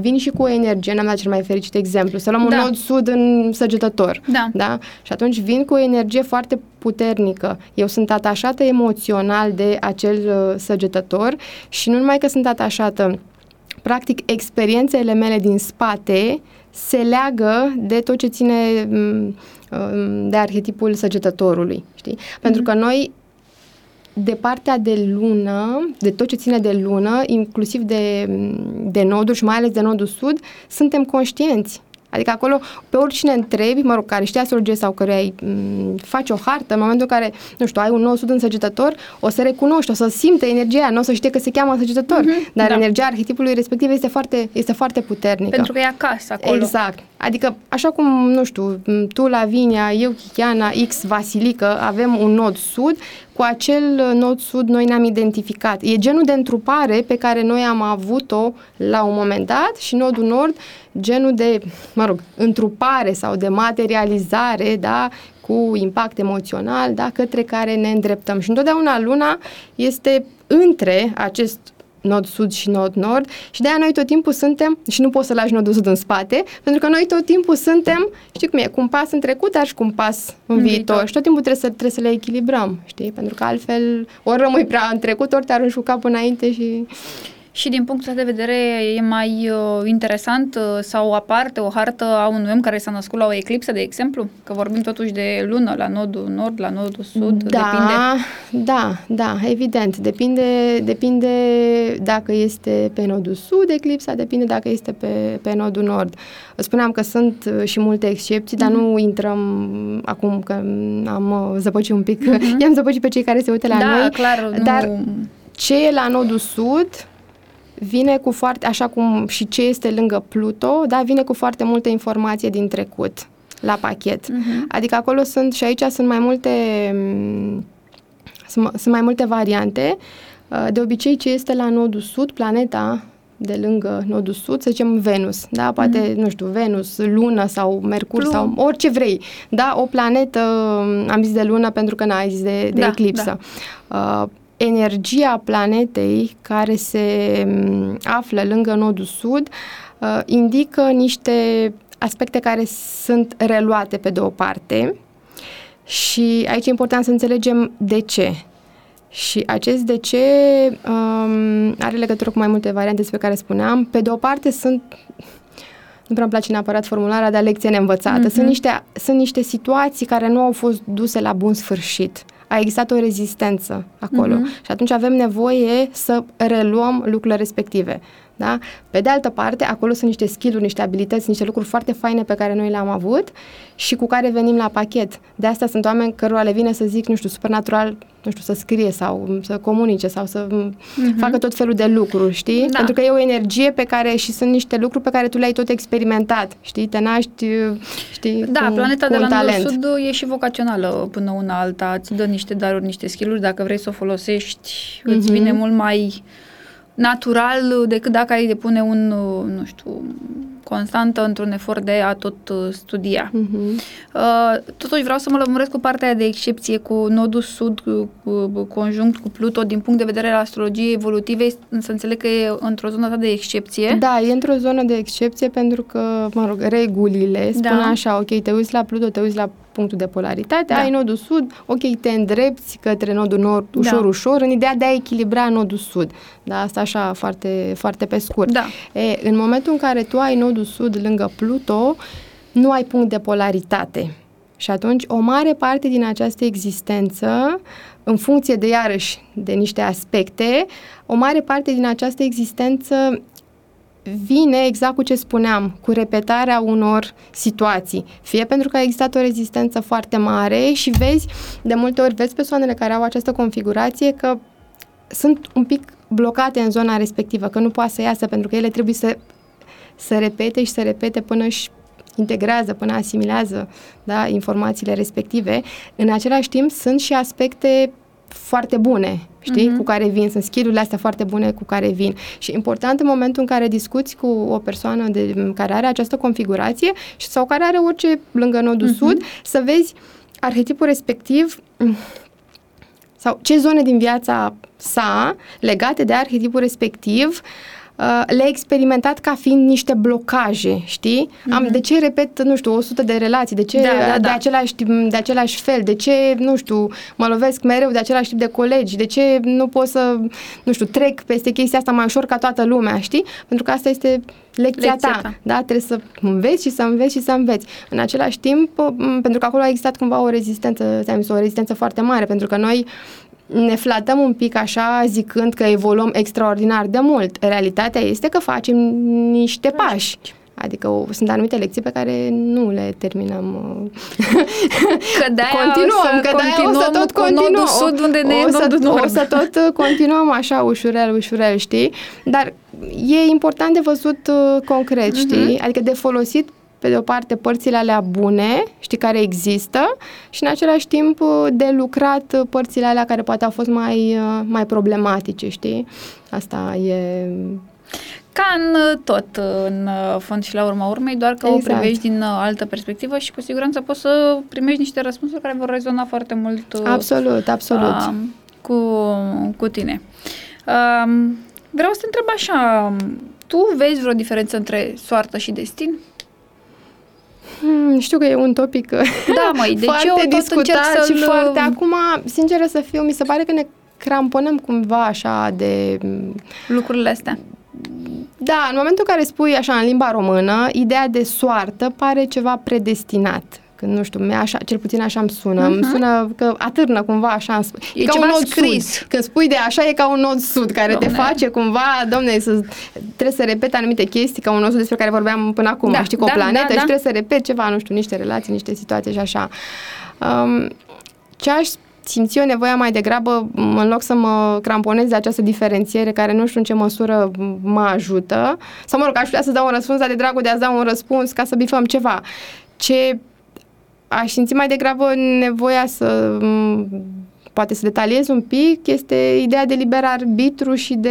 Speaker 3: vin și cu o energie, n-am dat cel mai fericit exemplu, să luăm
Speaker 2: Da.
Speaker 3: un nod sud în Săgetător.
Speaker 2: Da.
Speaker 3: da? Și atunci vin cu o energie foarte puternică. Eu sunt atașată emoțional de acel uh, săgetător și nu numai că sunt atașată, practic experiențele mele din spate se leagă de tot ce ține m, um, de arhetipul săgetătorului, știi? Pentru că noi de partea de lună, de tot ce ține de lună, inclusiv de, de nodul și mai ales de nodul sud, suntem conștienți. Adică acolo, pe oricine întrebi, mă rog, care știe astrologie sau care ai m, faci o hartă, în momentul în care, nu știu, ai un nou sud în săgetător, o să recunoști, o să simte energia, nu o să știe că se cheamă săgetător,
Speaker 2: Mhm,
Speaker 3: dar
Speaker 2: da.
Speaker 3: energia arhetipului respectiv este foarte, este foarte puternică.
Speaker 2: pentru că e acasă acolo.
Speaker 3: Exact. Adică, așa cum, nu știu, tu, Lavinia, eu, Chichiana, X, Vasilică, avem un nod sud, cu acel nod sud noi ne-am identificat. E genul de întrupare pe care noi am avut-o la un moment dat și nodul nord, genul de, mă rog, întrupare sau de materializare, da, cu impact emoțional, da, către care ne îndreptăm. Și întotdeauna luna este între acest nod sud și nod nord și de aia noi tot timpul suntem, și nu poți să lași nodul sud în spate, pentru că noi tot timpul suntem, știi cum e, cu un pas în trecut, dar și cu un pas în, în viitor. viitor. Și tot timpul trebuie să, trebuie să le echilibrăm, știi? Pentru că altfel ori rămâi prea în trecut, ori te arunci cu capul înainte și
Speaker 2: și din punctul de vedere e mai uh, interesant uh, sau aparte o hartă a unui om care s-a născut la o eclipsă, de exemplu? Că vorbim totuși de lună, la nodul nord, la nodul sud,
Speaker 3: da,
Speaker 2: depinde?
Speaker 3: Da, da, evident. Depinde, depinde dacă este pe nodul sud eclipsa, depinde dacă este pe, pe nodul nord. Spuneam că sunt uh, și multe excepții, dar mm-hmm. nu intrăm acum că am uh, zăpăcit un pic, mm-hmm. i-am zăpăcit pe cei care se uită la
Speaker 2: da,
Speaker 3: noi.
Speaker 2: Da, clar.
Speaker 3: Dar
Speaker 2: nu...
Speaker 3: ce e la nodul sud vine cu foarte, așa cum și ce este lângă Pluto, da, vine cu foarte multă informație din trecut la pachet. Uh-huh. Adică acolo sunt, și aici sunt mai multe, mm, sunt, sunt mai multe variante. Uh, de obicei, ce este la nodul sud, planeta de lângă nodul sud, să zicem Venus, da, poate, mm. nu știu, Venus, Lună sau Mercur Plum. sau orice vrei, da, o planetă, mm, am zis de Lună pentru că n-ai zis de, de da, eclipsă. Da. Uh, energia planetei care se mm, află lângă nodul sud uh, indică niște aspecte care sunt reluate pe de o parte și aici e important să înțelegem de ce. Și acest de ce um, are legătură cu mai multe variante despre care spuneam. Pe de o parte sunt nu prea îmi place neapărat formularea, dar lecție neînvățată. Mm-hmm. Sunt, niște, sunt niște situații care nu au fost duse la bun sfârșit a existat o rezistență acolo. Uh-huh. Și atunci avem nevoie să reluăm lucrurile respective. Da? Pe de altă parte, acolo sunt niște skill-uri, niște abilități, niște lucruri foarte faine pe care noi le-am avut și cu care venim la pachet. De asta sunt oameni cărora le vine să zic, nu știu, supernatural, nu știu, să scrie sau să comunice sau să uh-huh. facă tot felul de lucruri, știi? Da. Pentru că e o energie pe care și sunt niște lucruri pe care tu le-ai tot experimentat, știi? Te naști, știi,
Speaker 2: Da,
Speaker 3: cu,
Speaker 2: planeta
Speaker 3: cu
Speaker 2: de la
Speaker 3: talent.
Speaker 2: Sud e și vocațională până una alta, îți dă niște daruri, niște skill dacă vrei să o folosești, uh-huh. îți vine mult mai natural decât dacă ai depune un, nu știu, constantă într-un efort de a tot uh, studia. Uh-huh. Uh, totuși vreau să mă lămuresc cu partea de excepție cu nodul sud cu, cu, conjunct cu Pluto din punct de vedere al astrologiei evolutive, să înțeleg că e într-o zonă ta de excepție.
Speaker 3: Da, e într-o zonă de excepție pentru că, mă rog, regulile spun da. așa, ok, te uiți la Pluto, te uiți la punctul de polaritate, da. ai nodul sud, ok, te îndrepți către nodul nord ușor, da. ușor, în ideea de a echilibra nodul sud. Da, asta așa foarte, foarte pe scurt.
Speaker 2: Da.
Speaker 3: E, în momentul în care tu ai nodul sud lângă Pluto, nu ai punct de polaritate. Și atunci, o mare parte din această existență, în funcție de, iarăși, de niște aspecte, o mare parte din această existență vine exact cu ce spuneam, cu repetarea unor situații. Fie pentru că a existat o rezistență foarte mare și vezi, de multe ori vezi persoanele care au această configurație că sunt un pic blocate în zona respectivă, că nu poate să iasă pentru că ele trebuie să, să repete și să repete până își integrează, până asimilează da, informațiile respective. În același timp sunt și aspecte foarte bune, știi, uh-huh. cu care vin, sunt skill astea foarte bune cu care vin. Și important în momentul în care discuți cu o persoană de, care are această configurație sau care are orice lângă nodul uh-huh. sud, să vezi arhetipul respectiv sau ce zone din viața sa legate de arhetipul respectiv uh, Uh, le-ai experimentat ca fiind niște blocaje, știi? Mm-hmm. Am, de ce repet, nu știu, 100 de relații, de ce da, da, de, da. Același, de același fel, de ce, nu știu, mă lovesc mereu de același tip de colegi, de ce nu pot să, nu știu, trec peste chestia asta mai ușor ca toată lumea, știi? Pentru că asta este lecția, lecția ta, ta, da? Trebuie să înveți și să înveți și să înveți. În același timp, pentru că acolo a existat cumva o rezistență, ți-am zis, o rezistență foarte mare, pentru că noi ne flatăm un pic așa zicând că evoluăm extraordinar de mult. Realitatea este că facem niște pași. Adică o, sunt anumite lecții pe care nu le terminăm.
Speaker 2: Că de continuăm, că de o să tot continuăm. sud unde ne o, să, nord.
Speaker 3: o să tot uh, continuăm așa ușurel, ușurel, știi? Dar e important de văzut uh, concret, uh-huh. știi? Adică de folosit pe de o parte, părțile alea bune, știi, care există și în același timp uh, de lucrat uh, părțile alea care poate au fost mai, uh, mai problematice, știi? Asta e...
Speaker 2: Ca în tot, în fond și la urma urmei, doar că exact. o privești din altă perspectivă și cu siguranță poți să primești niște răspunsuri care vor rezona foarte mult
Speaker 3: absolut, absolut. Uh,
Speaker 2: cu, cu tine. Uh, vreau să te întreb așa, tu vezi vreo diferență între soartă și destin?
Speaker 3: Hmm, știu că e un topic
Speaker 2: da, măi, deci
Speaker 3: foarte
Speaker 2: eu tot
Speaker 3: discutat și foarte... Acum, sinceră să fiu, mi se pare că ne cramponăm cumva așa de...
Speaker 2: Lucrurile astea.
Speaker 3: Da, în momentul în care spui așa în limba română, ideea de soartă pare ceva predestinat. Când, nu știu, așa, cel puțin așa îmi sună. Uh-huh. Îmi mhm. sună că atârnă cumva așa.
Speaker 2: E, e ca un nod scris.
Speaker 3: Sud. Când spui de așa, e ca un nod sud care domne. te face cumva, domne, să, trebuie să repete anumite chestii, ca un nod sud despre care vorbeam până acum, da, știi, cu da, o planetă da, da. și trebuie să repet ceva, nu știu, niște relații, niște situații și așa. Um, ce aș simți eu nevoia mai degrabă, în loc să mă cramponez de această diferențiere care nu știu în ce măsură mă ajută, sau mă rog, aș putea să dau un răspuns, dar de dragul de a da un răspuns ca să bifăm ceva. Ce aș simți mai degrabă nevoia să poate să detaliez un pic, este ideea de liber arbitru și de...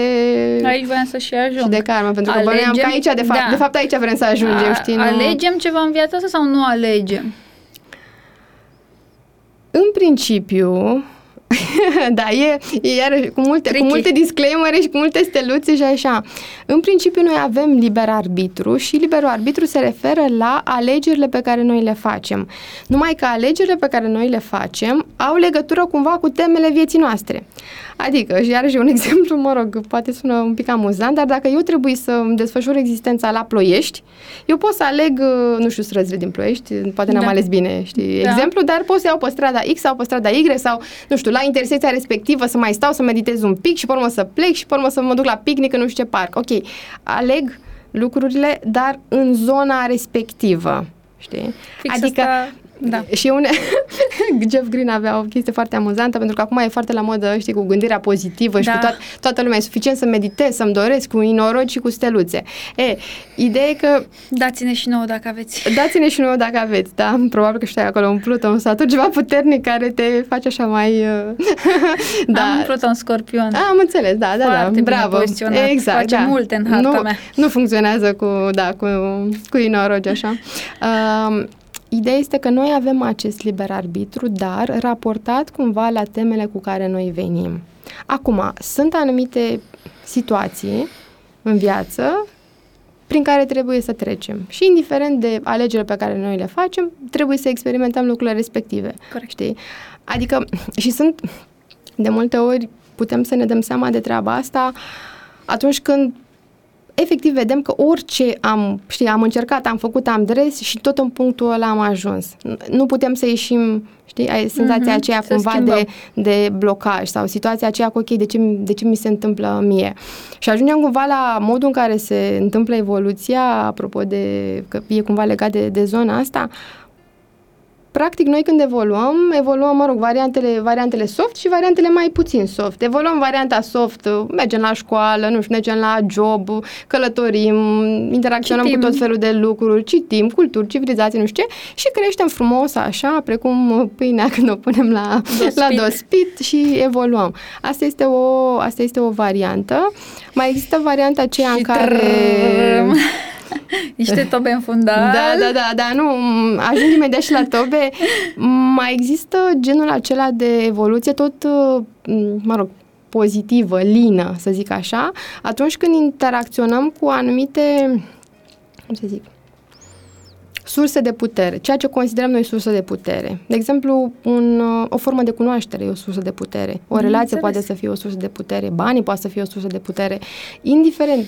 Speaker 2: Aici voiam să și ajung. Și
Speaker 3: de karma, pentru că alegem, că aici, de fapt, da. de fapt aici vrem să ajungem, A, știi? Nu?
Speaker 2: Alegem ceva în viața asta sau nu alegem?
Speaker 3: În principiu, da, e, e iar cu multe, cu multe disclaimere și cu multe steluțe și așa. În principiu noi avem liber arbitru și liberul arbitru se referă la alegerile pe care noi le facem. Numai că alegerile pe care noi le facem au legătură cumva cu temele vieții noastre. Adică, și iarăși un exemplu, mă rog, poate sună un pic amuzant, dar dacă eu trebuie să îmi desfășur existența la Ploiești, eu pot să aleg, uh, nu știu, străzile din Ploiești, poate n-am da. ales bine, știi, da. exemplu, dar pot să iau pe strada X sau pe strada Y sau, nu știu, la intersecția respectivă să mai stau, să meditez un pic și pe urmă să plec și pe urmă să mă duc la picnic în nu știu ce parc. Ok, aleg lucrurile, dar în zona respectivă. Știi?
Speaker 2: Fix adică asta da.
Speaker 3: Și un Jeff Green avea o chestie foarte amuzantă, pentru că acum e foarte la modă, știi, cu gândirea pozitivă și da. cu toat, toată lumea. E suficient să meditez, să-mi doresc cu inorogi și cu steluțe. E, ideea e că...
Speaker 2: Dați-ne și nouă dacă aveți.
Speaker 3: Dați-ne și nouă dacă aveți, da? Probabil că știi acolo un Pluton sau tot ceva puternic care te face așa mai... Uh,
Speaker 2: da. Am un Pluton scorpion.
Speaker 3: A, am înțeles, da, da,
Speaker 2: foarte
Speaker 3: da. Bravo.
Speaker 2: Exact, face da. multe în harta
Speaker 3: nu,
Speaker 2: mea.
Speaker 3: Nu funcționează cu, da, cu, cu inorogi așa. Uh, Ideea este că noi avem acest liber arbitru, dar raportat cumva la temele cu care noi venim. Acum, sunt anumite situații în viață prin care trebuie să trecem. Și indiferent de alegerile pe care noi le facem, trebuie să experimentăm lucrurile respective.
Speaker 2: Corect.
Speaker 3: Știi? Adică, și sunt, de multe ori, putem să ne dăm seama de treaba asta atunci când efectiv vedem că orice am, știi, am încercat, am făcut, am dres și tot în punctul ăla am ajuns. Nu putem să ieșim, știi, ai senzația mm-hmm, aceea cumva de, de blocaj sau situația aceea cu, ok, de ce, de ce mi se întâmplă mie? Și ajungem cumva la modul în care se întâmplă evoluția, apropo de, că e cumva legat de, de zona asta, uh, Practic, noi când evoluăm, evoluăm, mă rog, variantele, variantele soft și variantele mai puțin soft. Evoluăm varianta soft, mergem la școală, nu știu, mergem la job, călătorim, interacționăm citim. cu tot felul de lucruri, citim, culturi, civilizații, nu știu ce, și creștem frumos așa, precum pâinea când o punem la dospit, la dospit și evoluăm. Asta este o, asta este o variantă. Mai există varianta aceea și în care...
Speaker 2: Niște tobe în fundal.
Speaker 3: Da, da, da, da, nu, ajung imediat și la tobe. Mai există genul acela de evoluție tot, mă rog, pozitivă, lină, să zic așa, atunci când interacționăm cu anumite, cum să zic, surse de putere, ceea ce considerăm noi sursă de putere. De exemplu, un, o formă de cunoaștere e o sursă de putere, o relație Înțeles. poate să fie o sursă de putere, banii poate să fie o sursă de putere, indiferent,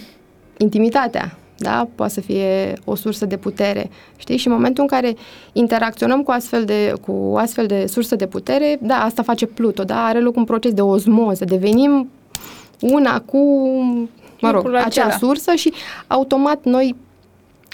Speaker 3: intimitatea, da? Poate să fie o sursă de putere, știi? Și în momentul în care interacționăm cu astfel de, cu astfel de sursă de putere, da, asta face Pluto, da? Are loc un proces de ozmoză, devenim una cu, mă rog, acea sursă și automat noi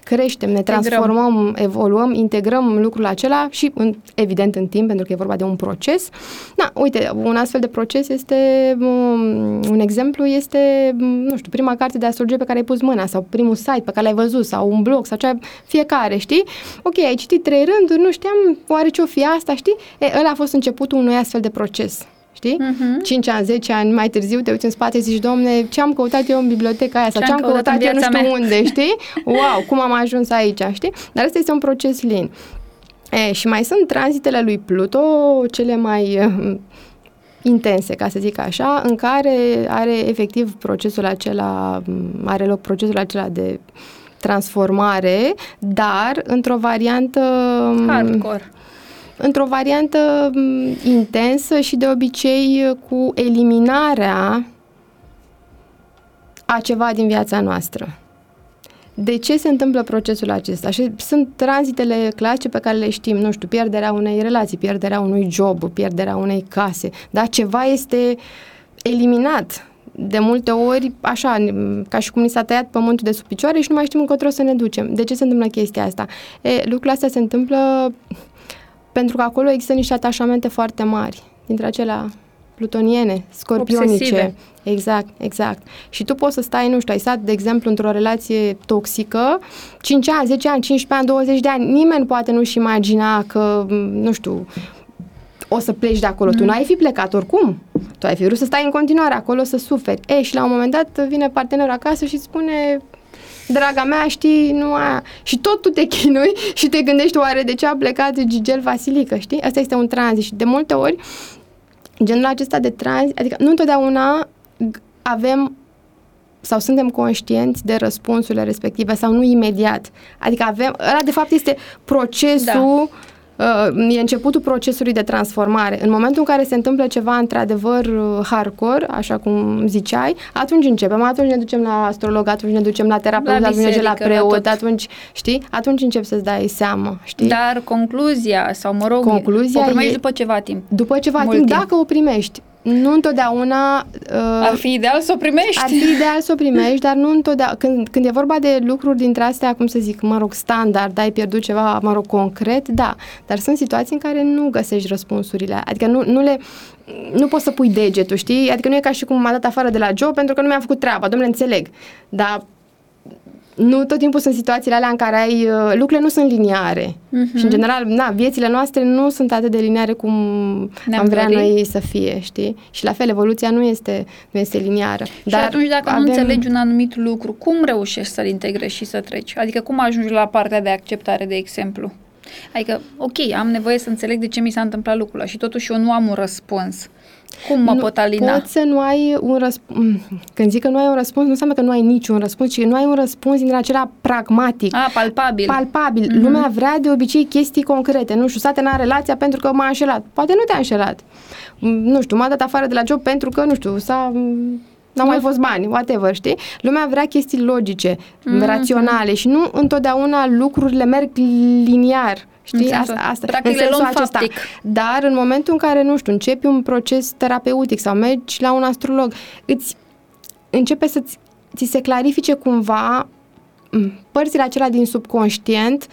Speaker 3: creștem, ne transformăm, evoluăm, integrăm lucrul acela și, în, evident, în timp, pentru că e vorba de un proces. Na, uite, un astfel de proces este, um, un exemplu este, um, nu știu, prima carte de astrologie pe care ai pus mâna sau primul site pe care l-ai văzut sau un blog sau cea, fiecare, știi? Ok, ai citit trei rânduri, nu știam oare ce o fi asta, știi? E, ăla a fost începutul unui astfel de proces știi? Uh-huh. 5 ani, 10 ani mai târziu te uiți în spate și zici, domne, ce am căutat eu în biblioteca aia sau ce am căutat, căutat eu nu știu mea. unde, știi? Wow, cum am ajuns aici, știi? Dar asta este un proces lin. E, și mai sunt tranzitele lui Pluto, cele mai uh, intense, ca să zic așa, în care are efectiv procesul acela, are loc procesul acela de transformare, dar într-o variantă...
Speaker 2: Hardcore
Speaker 3: într-o variantă intensă și de obicei cu eliminarea a ceva din viața noastră. De ce se întâmplă procesul acesta? Și sunt tranzitele clasice pe care le știm, nu știu, pierderea unei relații, pierderea unui job, pierderea unei case, dar ceva este eliminat. De multe ori, așa, ca și cum ni s-a tăiat pământul de sub picioare și nu mai știm încotro să ne ducem. De ce se întâmplă chestia asta? E, lucrul astea se întâmplă pentru că acolo există niște atașamente foarte mari, dintre acelea plutoniene, scorpionice. Obsesive. Exact, exact. Și tu poți să stai, nu știu, ai stat, de exemplu, într-o relație toxică, 5 ani, 10 ani, 15 ani, 20 de ani, nimeni poate nu-și imagina că, nu știu, o să pleci de acolo. Mm. Tu n-ai fi plecat oricum. Tu ai fi vrut să stai în continuare acolo să suferi. E, și la un moment dat vine partenerul acasă și spune draga mea, știi, nu aia. Și tot tu te chinui și te gândești oare de ce a plecat Gigel Vasilică, știi? Asta este un tranzit și de multe ori genul acesta de tranzit, adică nu întotdeauna avem sau suntem conștienți de răspunsurile respective sau nu imediat. Adică avem, ăla de fapt este procesul da uh, e începutul procesului de transformare. În momentul în care se întâmplă ceva într-adevăr uh, hardcore, așa cum ziceai, atunci începem, atunci ne ducem la astrolog, atunci ne ducem la terapeut, la atunci ne ducem la preot, la atunci, știi, atunci încep să-ți dai seama, știi?
Speaker 2: Dar concluzia, sau mă rog, concluzia o primești e, după ceva timp.
Speaker 3: După ceva timp, timp, dacă o primești nu întotdeauna...
Speaker 2: Uh, ar fi ideal să o primești.
Speaker 3: Ar fi ideal să o primești, dar nu întotdeauna... Când, când e vorba de lucruri dintre astea, cum să zic, mă rog, standard, ai pierdut ceva, mă rog, concret, da. Dar sunt situații în care nu găsești răspunsurile. Adică nu, nu le... Nu poți să pui degetul, știi? Adică nu e ca și cum m-a dat afară de la job pentru că nu mi-a făcut treaba. Domnule, înțeleg. Dar nu tot timpul sunt situațiile alea în care ai, uh, lucrurile nu sunt liniare. Uh-huh. Și în general, na, viețile noastre nu sunt atât de lineare cum Ne-am am vrea dorit. noi să fie, știi? Și la fel, evoluția nu este, nu este liniară.
Speaker 2: Și Dar atunci dacă avem... nu înțelegi un anumit lucru, cum reușești să-l integrezi și să treci? Adică cum ajungi la partea de acceptare, de exemplu? Adică, ok, am nevoie să înțeleg de ce mi s-a întâmplat lucrul și totuși eu nu am un răspuns. Cum mă nu, pot alina?
Speaker 3: Poți să nu ai un răspuns. Mm, când zic că nu ai un răspuns, nu înseamnă că nu ai niciun răspuns, ci că nu ai un răspuns din acela pragmatic.
Speaker 2: A, palpabil.
Speaker 3: Palpabil. Mm-hmm. Lumea vrea de obicei chestii concrete. Nu știu, să în relația pentru că m-a înșelat. Poate nu te-a înșelat. Mm, nu știu, m-a dat afară de la job pentru că, nu știu, s-a N-au mai fost bani, whatever, știi? Lumea vrea chestii logice, mm-hmm. raționale și nu întotdeauna lucrurile merg liniar. Știi? În asta, asta,
Speaker 2: Practic în sensul acesta. Faptic.
Speaker 3: Dar în momentul în care, nu știu, începi un proces terapeutic sau mergi la un astrolog, îți începe să ți se clarifice cumva părțile acelea din subconștient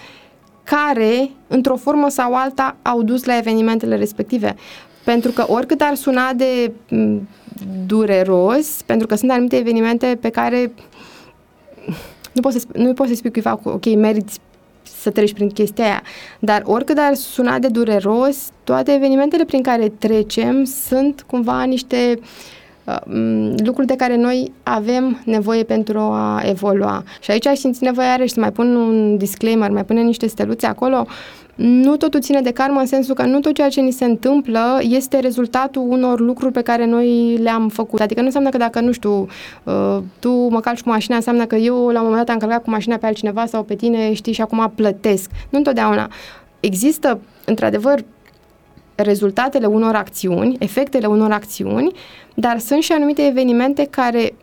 Speaker 3: care, într-o formă sau alta, au dus la evenimentele respective. Pentru că oricât ar suna de dureros, pentru că sunt anumite evenimente pe care nu poți să, nu poți să spui cuiva, ok, meriți să treci prin chestia aia. Dar oricât ar suna de dureros, toate evenimentele prin care trecem sunt cumva niște uh, lucruri de care noi avem nevoie pentru a evolua. Și aici aș simți nevoie iarăși să mai pun un disclaimer, mai pune niște steluțe acolo nu totul ține de karmă în sensul că nu tot ceea ce ni se întâmplă este rezultatul unor lucruri pe care noi le-am făcut. Adică nu înseamnă că dacă, nu știu, uh, tu mă calci cu mașina, înseamnă că eu la un moment dat am călcat cu mașina pe altcineva sau pe tine, știi, și acum plătesc. Nu întotdeauna. Există, într-adevăr, rezultatele unor acțiuni, efectele unor acțiuni, dar sunt și anumite evenimente care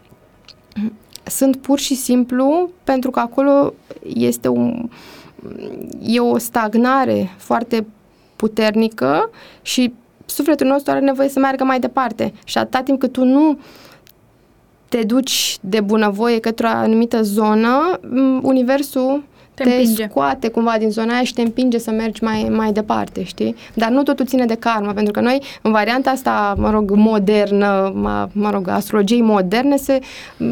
Speaker 3: sunt pur și simplu pentru că acolo este un, e o stagnare foarte puternică și sufletul nostru are nevoie să meargă mai departe. Și atâta timp cât tu nu te duci de bunăvoie către o anumită zonă, universul
Speaker 2: Te
Speaker 3: te
Speaker 2: împinge.
Speaker 3: scoate cumva din zona aia și te împinge să mergi mai, mai departe, știi? Dar nu totul ține de karma, pentru că noi, în varianta asta, mă rog, modernă, mă, mă rog, astrologiei moderne, se,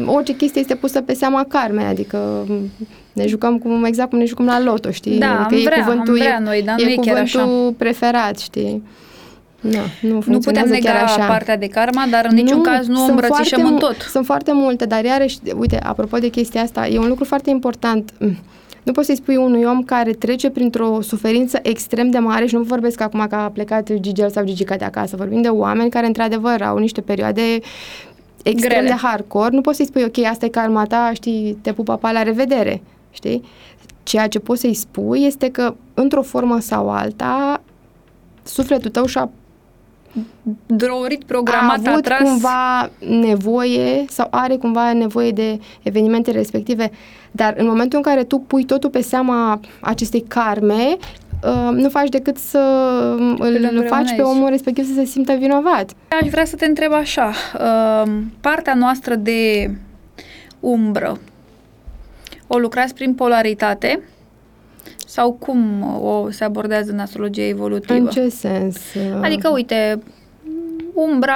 Speaker 3: orice chestie este pusă pe seama karmei, adică m, ne jucăm cum, exact cum ne jucăm la loto, știi?
Speaker 2: Da,
Speaker 3: adică
Speaker 2: am vrea, am
Speaker 3: cuvântul,
Speaker 2: vrea
Speaker 3: e,
Speaker 2: noi, dar
Speaker 3: e
Speaker 2: nu e chiar
Speaker 3: cuvântul
Speaker 2: așa.
Speaker 3: preferat, știi? Na, nu,
Speaker 2: Nu putem
Speaker 3: funcționează
Speaker 2: nega
Speaker 3: chiar așa.
Speaker 2: partea de karma, dar în niciun caz nu o
Speaker 3: sunt
Speaker 2: îmbrățișăm
Speaker 3: foarte
Speaker 2: în
Speaker 3: mu-
Speaker 2: tot.
Speaker 3: Sunt foarte multe, dar iarăși, uite, apropo de chestia asta, e un lucru foarte important. Mm. Nu poți să-i spui unui om care trece printr-o suferință extrem de mare și nu vorbesc acum că a plecat Gigel sau Gigica de acasă, vorbim de oameni care într-adevăr au niște perioade extrem
Speaker 2: Grele.
Speaker 3: de hardcore, nu poți să-i spui, ok, asta e karma ta, știi, te pupa pa, la revedere, știi? Ceea ce poți să-i spui este că, într-o formă sau alta, sufletul tău și-a
Speaker 2: Drorit,
Speaker 3: a
Speaker 2: programat,
Speaker 3: avut
Speaker 2: atras.
Speaker 3: cumva nevoie sau are cumva nevoie de evenimente respective, dar în momentul în care tu pui totul pe seama acestei karme, uh, nu faci decât să îl
Speaker 2: îngreunești.
Speaker 3: faci pe omul respectiv să se simtă vinovat.
Speaker 2: Aș vrea să te întreb așa, uh, partea noastră de umbră, o lucrați prin polaritate sau cum o se abordează în astrologie evolutivă?
Speaker 3: În ce sens? Uh,
Speaker 2: Adică, uite, umbra,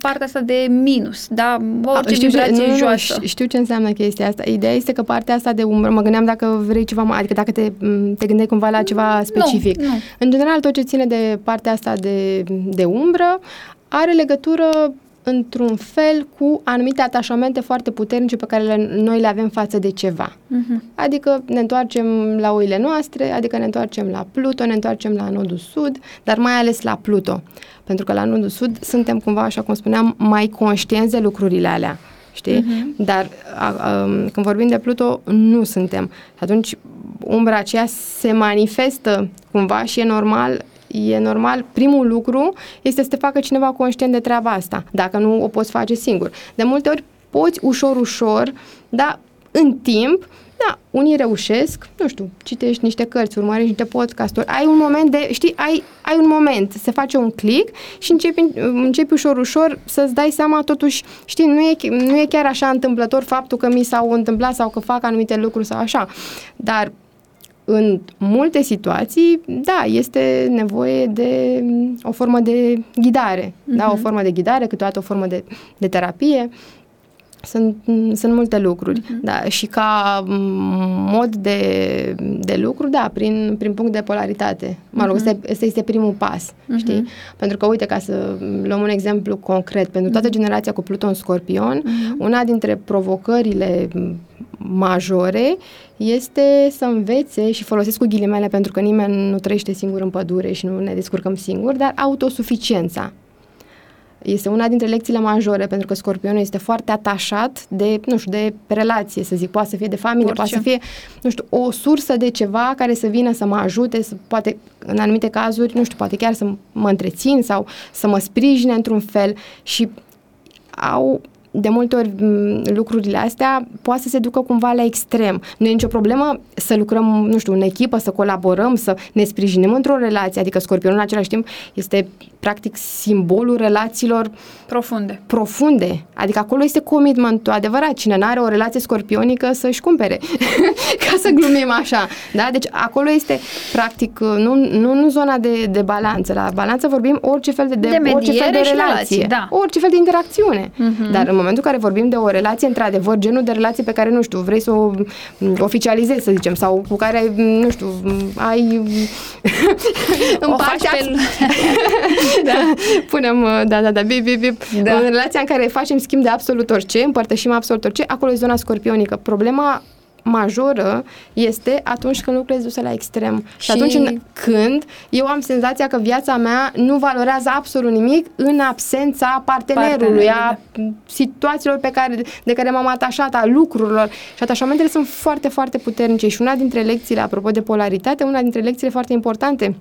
Speaker 2: partea asta de minus, da? Orice
Speaker 3: Ah, știu ce,
Speaker 2: vibrație
Speaker 3: nu, nu,
Speaker 2: joasă.
Speaker 3: știu- știu ce înseamnă chestia asta. Ideea este că partea asta de umbră, mă gândeam dacă vrei ceva mai, adică dacă te, m, te gândeai cumva la ceva specific.
Speaker 2: Nu, nu.
Speaker 3: În general, tot ce ține de partea asta de, de umbră are legătură într-un fel cu anumite atașamente foarte puternice pe care le, noi le avem față de ceva.
Speaker 2: Mhm.
Speaker 3: Adică ne întoarcem la oile noastre, adică ne întoarcem la Pluto, ne întoarcem la nodul sud, dar mai ales la Pluto. Pentru că la nodul sud suntem cumva, așa cum spuneam, mai conștienți de lucrurile alea. Știi?
Speaker 2: Mhm.
Speaker 3: Dar a, a, când vorbim de Pluto, nu suntem. Și atunci umbra aceea se manifestă cumva și e normal E normal, primul lucru este să te facă cineva conștient de treaba asta, dacă nu o poți face singur. De multe ori poți ușor, ușor, dar în timp, da, unii reușesc, nu știu, citești niște cărți, urmărești niște podcasturi, ai un moment de, știi, ai, ai un moment, se face un click și începi, începi ușor, ușor să-ți dai seama totuși, știi, nu e, nu e chiar așa întâmplător faptul că mi s-au întâmplat sau că fac anumite lucruri sau așa, dar în multe situații, da, este nevoie de mm, o formă de ghidare, uh-huh. da, o formă de ghidare, câteodată o formă de, de terapie. Sunt, mm, sunt multe lucruri, uh-huh. da, și ca mm, mod de, de lucru, da, prin, prin punct de polaritate. Mă rog, uh-huh. ăsta, ăsta este primul pas, uh-huh. știi? Pentru că, uite, ca să luăm un exemplu concret, pentru toată generația cu Pluton Scorpion, uh-huh. una dintre provocările mm, majore este să învețe și folosesc cu ghilimele pentru că nimeni nu trăiește singur în pădure și nu ne descurcăm singuri, dar autosuficiența. Este una dintre lecțiile majore pentru că scorpionul este foarte atașat de, nu știu, de relație, să zic, poate să fie de familie,
Speaker 2: Orice.
Speaker 3: poate să fie, nu știu, o sursă de ceva care să vină să mă ajute, să, poate în anumite cazuri, nu știu, poate chiar să mă întrețin sau să mă sprijine într-un fel și au de multe ori m, lucrurile astea poate să se ducă cumva la extrem. Nu e nicio problemă să lucrăm, nu știu, în echipă, să colaborăm, să ne sprijinim într-o relație, adică scorpionul în același timp este practic simbolul relațiilor
Speaker 2: Profunde.
Speaker 3: profunde. Adică acolo este commitmentul adevărat. Cine nu are o relație scorpionică să-și cumpere. Ca să glumim așa. Da? Deci acolo este practic nu, nu, nu zona de, de balanță. La balanță vorbim orice fel de,
Speaker 2: De
Speaker 3: orice fel de
Speaker 2: mediere și
Speaker 3: relație.
Speaker 2: relație, da.
Speaker 3: Orice fel de interacțiune.
Speaker 2: Mhm.
Speaker 3: Dar în momentul în care vorbim de o relație, într-adevăr, genul de relație pe care, nu știu, vrei să o m, oficializezi, să zicem, sau cu care, m, nu știu, m, ai
Speaker 2: O faci pe...
Speaker 3: da. Punem, uh, da, da, da, bip, bip, bip.
Speaker 2: Da.
Speaker 3: În relația în care facem schimb de absolut orice, împărtășim absolut orice, acolo e zona scorpionică. Problema majoră este atunci când lucrurile duse la extrem. Și,
Speaker 2: Și-
Speaker 3: atunci în- când eu am senzația că viața mea nu valorează absolut nimic în absența partenerului, a situațiilor pe care, de care m-am atașat, a lucrurilor. Și atașamentele sunt foarte, foarte puternice și una dintre lecțiile, apropo de polaritate, una dintre lecțiile foarte importante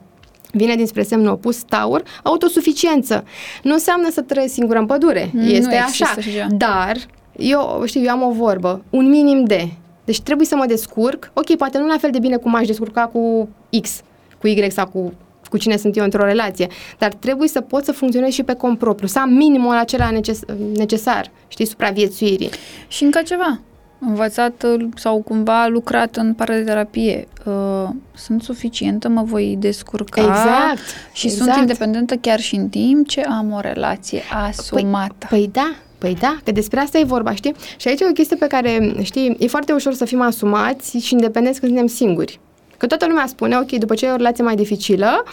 Speaker 3: vine dinspre semnul opus, taur, autosuficiență. Nu înseamnă să trăiesc singură în pădure.
Speaker 2: Nu
Speaker 3: este
Speaker 2: există
Speaker 3: așa.
Speaker 2: așa.
Speaker 3: Dar, eu, știu, eu am o vorbă, un minim de. Deci trebuie să mă descurc. Ok, poate nu la fel de bine cum aș descurca cu X, cu Y sau cu cu cine sunt eu într-o relație, dar trebuie să pot să funcționez și pe compropriu, să am minimul acela neces- necesar, știi, supraviețuirii.
Speaker 2: Și încă ceva. învățat uh, sau cumva lucrat în partea de terapie, uh, sunt suficientă, mă voi descurca
Speaker 3: Exact,
Speaker 2: și
Speaker 3: exact.
Speaker 2: sunt independentă chiar și în timp ce am o relație asumată.
Speaker 3: Păi da, Păi da, că despre asta e vorba, știi? Și aici e o chestie pe care, știi, e foarte ușor să fim asumați și independenți când suntem singuri. Că toată lumea spune, ok, după ce ai o relație mai dificilă,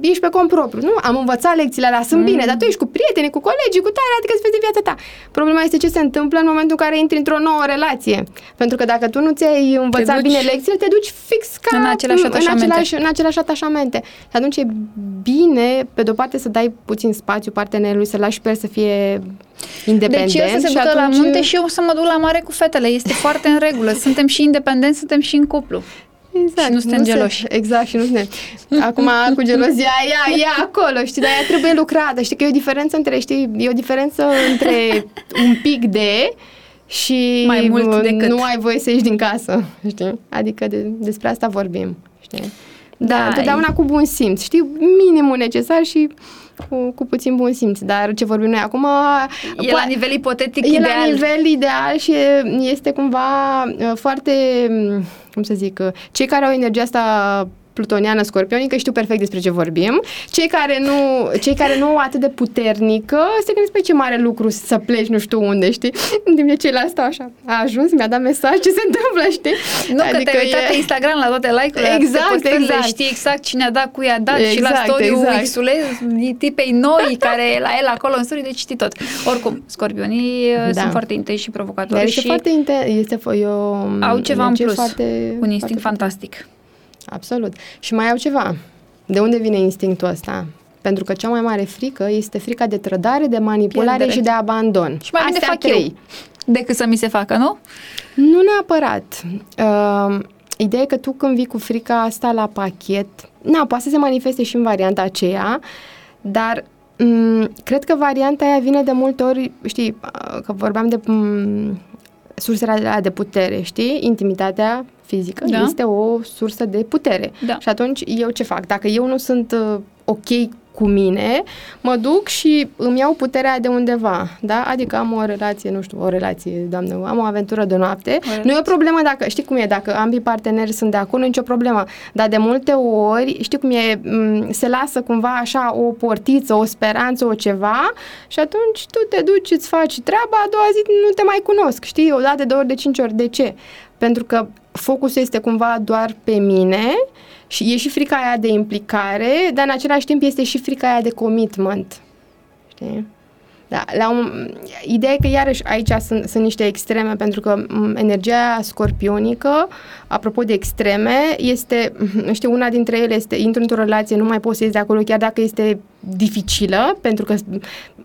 Speaker 3: ești pe cont propriu. Nu, am învățat lecțiile alea, sunt mm. bine, dar tu ești cu prieteni, cu colegii, cu tare, adică îți vezi viața ta. Problema este ce se întâmplă în momentul în care intri într-o nouă relație. Pentru că dacă tu nu ți-ai învățat
Speaker 2: duci
Speaker 3: bine lecțiile, te duci fix ca
Speaker 2: în aceleași
Speaker 3: în
Speaker 2: atașamente.
Speaker 3: același, în același atașamente. Și atunci e bine, pe de-o parte, să dai puțin spațiu partenerului, să lași pe el să fie independent.
Speaker 2: Deci eu să se
Speaker 3: și
Speaker 2: ducă
Speaker 3: atunci...
Speaker 2: la munte și eu să mă duc la mare cu fetele. Este foarte în regulă. Suntem și independenți, suntem și în cuplu.
Speaker 3: Exact.
Speaker 2: Și nu suntem geloși.
Speaker 3: Se, exact, și nu suntem. Acum, cu gelozia, ea, ea acolo, știi, dar ea trebuie lucrată. Știi că e o diferență între, știi, e o diferență între un pic de și
Speaker 2: Mai mult decât.
Speaker 3: nu ai voie să ieși din casă, știi? Adică de, despre asta vorbim, știi? Da,
Speaker 2: Da,
Speaker 3: întotdeauna cu bun simț, știi? Minimul necesar și cu, cu puțin bun simț. Dar ce vorbim noi acum...
Speaker 2: E la nivel ipotetic
Speaker 3: e
Speaker 2: ideal.
Speaker 3: la nivel ideal și este cumva uh, foarte, mm, cum să zic, uh, cei care au energia asta plutoniană scorpionică știu perfect despre ce vorbim. Cei care nu, cei care nu au atât de puternică se gândesc pe ce mare lucru să pleci nu știu unde, știi? În timp ce ceilalți stau așa. A ajuns, mi-a dat mesaj, ce se întâmplă, știi?
Speaker 2: Nu, adică că te-ai uitat
Speaker 3: e-
Speaker 2: pe Instagram la toate like-urile, la
Speaker 3: Exact,
Speaker 2: toate postările,
Speaker 3: exact.
Speaker 2: știi exact cine a dat, cui a dat și la
Speaker 3: Exact,
Speaker 2: story
Speaker 3: exact.
Speaker 2: X-ule, tipei noi care e la el acolo în story, deci știi tot. Oricum, scorpionii
Speaker 3: Da.
Speaker 2: da. sunt foarte intensi și provocatori
Speaker 3: Dar este
Speaker 2: și
Speaker 3: foarte inter- este fo- e o
Speaker 2: au ceva în
Speaker 3: energie
Speaker 2: plus,
Speaker 3: Foarte,
Speaker 2: un instinct
Speaker 3: foarte
Speaker 2: fantastic.
Speaker 3: Absolut. Și mai au ceva. De unde vine instinctul ăsta? Pentru că cea mai mare frică este frica de trădare, de manipulare
Speaker 2: Pierdere.
Speaker 3: și de abandon.
Speaker 2: Și mai bine
Speaker 3: Astea
Speaker 2: fac
Speaker 3: trei.
Speaker 2: eu decât să mi se facă, nu?
Speaker 3: Nu neapărat. Uh, ideea e că tu când vii cu frica asta la pachet, na, poate să se manifeste și în varianta aceea, dar m- cred că varianta aia vine de multe ori, știi, uh, că vorbeam de m- sursele alea de putere, știi? Intimitatea fizică
Speaker 2: Da.
Speaker 3: este o sursă de putere.
Speaker 2: Da.
Speaker 3: Și atunci eu ce fac? Dacă eu nu sunt uh, ok cu mine, mă duc și îmi iau puterea de undeva, da? Adică am o relație, nu știu, o relație, doamnă, am o aventură de noapte.
Speaker 2: relație.
Speaker 3: Nu e o problemă dacă, știi cum e, dacă ambii parteneri sunt de acord, nu e nicio problemă. Dar de multe ori, știi cum e, m, se lasă cumva așa o portiță, o speranță, o ceva și atunci tu te duci, îți faci treaba, a doua zi nu te mai cunosc, știi? O dată, de ori, de cinci ori. De ce? Pentru că focusul este cumva doar pe mine și e și frica aia de implicare, dar în același timp este și frica aia de commitment. Știi? Da, la un, ideea e că iarăși aici sunt, sunt niște extreme, pentru că m, energia scorpionică, apropo de extreme, este, știi, una dintre ele este, intru într-o relație, nu mai poți să ies de acolo, chiar dacă este dificilă, pentru că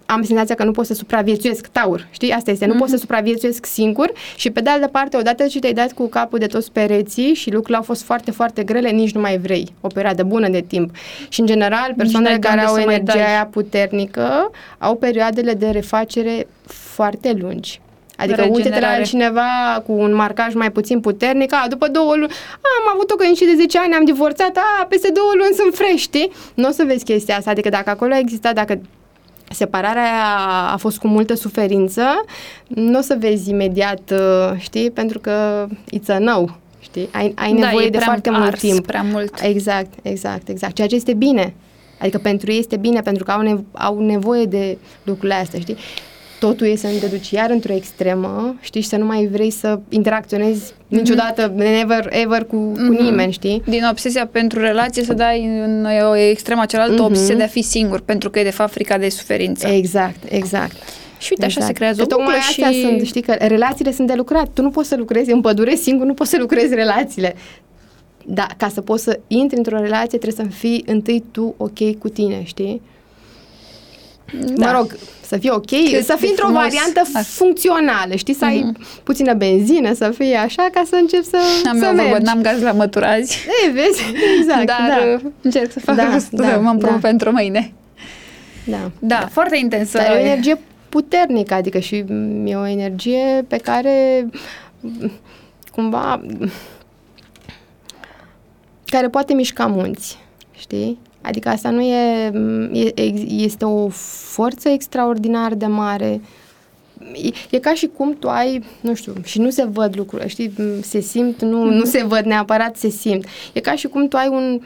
Speaker 3: am senzația că nu pot să supraviețuiesc, taur, știi? Asta este, nu pot să supraviețuiesc singur și pe de altă parte, odată ce te-ai dat cu capul de toți pereții și lucrurile au fost foarte, foarte grele, nici nu mai vrei o perioadă bună de timp. Și în general, persoanele
Speaker 2: n-ai de
Speaker 3: care
Speaker 2: unde
Speaker 3: au
Speaker 2: să mai
Speaker 3: energia
Speaker 2: dai.
Speaker 3: aia puternică au perioadele de refacere foarte lungi. Adică uite-te la
Speaker 2: Regenerare.
Speaker 3: cineva cu un marcaj mai puțin puternic, a, după două luni, a, am avut o căsnicie de 10 ani, am divorțat, a, peste două luni sunt fresh, știi? Nu o să vezi chestia asta, adică dacă acolo a existat, dacă separarea aia a fost cu multă suferință, nu o să vezi imediat, uh, știi, pentru că it's a no, știi? Ai, ai
Speaker 2: Da,
Speaker 3: nevoie
Speaker 2: e
Speaker 3: de
Speaker 2: prea
Speaker 3: foarte mult
Speaker 2: ars,
Speaker 3: timp.
Speaker 2: prea mult.
Speaker 3: Exact, exact, exact. Ceea ce este bine. Adică pentru ei este bine, pentru că au, nevo- au nevoie de lucrurile astea, știi? Totul e să nu te duci iar într-o extremă, știi, și să nu mai vrei să interacționezi niciodată, never, ever cu, cu
Speaker 2: Mhm.
Speaker 3: nimeni, știi?
Speaker 2: Din obsesia pentru relație să dai în o extrema cealaltă
Speaker 3: Mhm.
Speaker 2: obsesia de a fi singur, pentru că e de fapt frica de suferință.
Speaker 3: Exact, exact.
Speaker 2: și uite, așa se creează
Speaker 3: Că
Speaker 2: o
Speaker 3: tocmai
Speaker 2: buclă
Speaker 3: astea
Speaker 2: și...
Speaker 3: sunt, știi, că relațiile sunt de lucrat. Tu nu poți să lucrezi în pădure singur, nu poți să lucrezi relațiile. Da, ca să poți să intri într-o relație, trebuie să fii întâi tu ok cu tine, știi?
Speaker 2: Da.
Speaker 3: Mă rog, să fii ok,
Speaker 2: Cât
Speaker 3: să
Speaker 2: de
Speaker 3: fii într-o
Speaker 2: frumos.
Speaker 3: variantă
Speaker 2: Da.
Speaker 3: funcțională, știi? Să ai puțină benzină, să fie așa, ca să începi să,
Speaker 2: Am
Speaker 3: să
Speaker 2: eu vorbă,
Speaker 3: mergi.
Speaker 2: n-am gaz la măturazi,
Speaker 3: Ei, vezi? Exact,
Speaker 2: dar
Speaker 3: da.
Speaker 2: uh, încerc să fac
Speaker 3: Da,
Speaker 2: asta,
Speaker 3: da,
Speaker 2: mă
Speaker 3: da.
Speaker 2: da. pentru mâine.
Speaker 3: da.
Speaker 2: Da, foarte intensă.
Speaker 3: Dar e o energie puternică, adică și mm, e o energie pe care mm, cumva care poate mișca munți, știi? Adică asta nu e, mm, e, ex- este o forță extraordinar de mare e, e ca și cum tu ai, nu știu, și nu se văd lucrurile, știi, se simt, nu, nu se văd neapărat, se simt. E ca și cum tu ai un,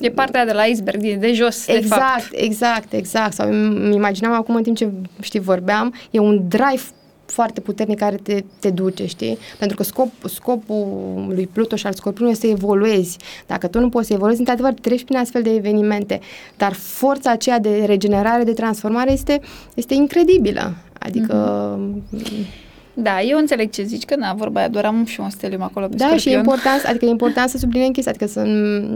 Speaker 2: E partea de la iceberg, de, de jos,
Speaker 3: exact,
Speaker 2: de fapt.
Speaker 3: Exact, exact. Sau îmi imaginam acum în timp ce, știi, vorbeam, e un drive foarte puternic care te, te duce, știi? Pentru că scop, scopul lui Pluto și al Scorpionului este să evoluezi. Dacă tu nu poți să evoluezi, într-adevăr, treci prin astfel de evenimente. Dar forța aceea de regenerare, de transformare este, este incredibilă. Adică... Mm-hmm
Speaker 2: da, eu înțeleg ce zici, că na, vorba aia, doar am și un stelium acolo pe
Speaker 3: Da, scorpion. și e important, adică e important să subliniem chestia, adică să,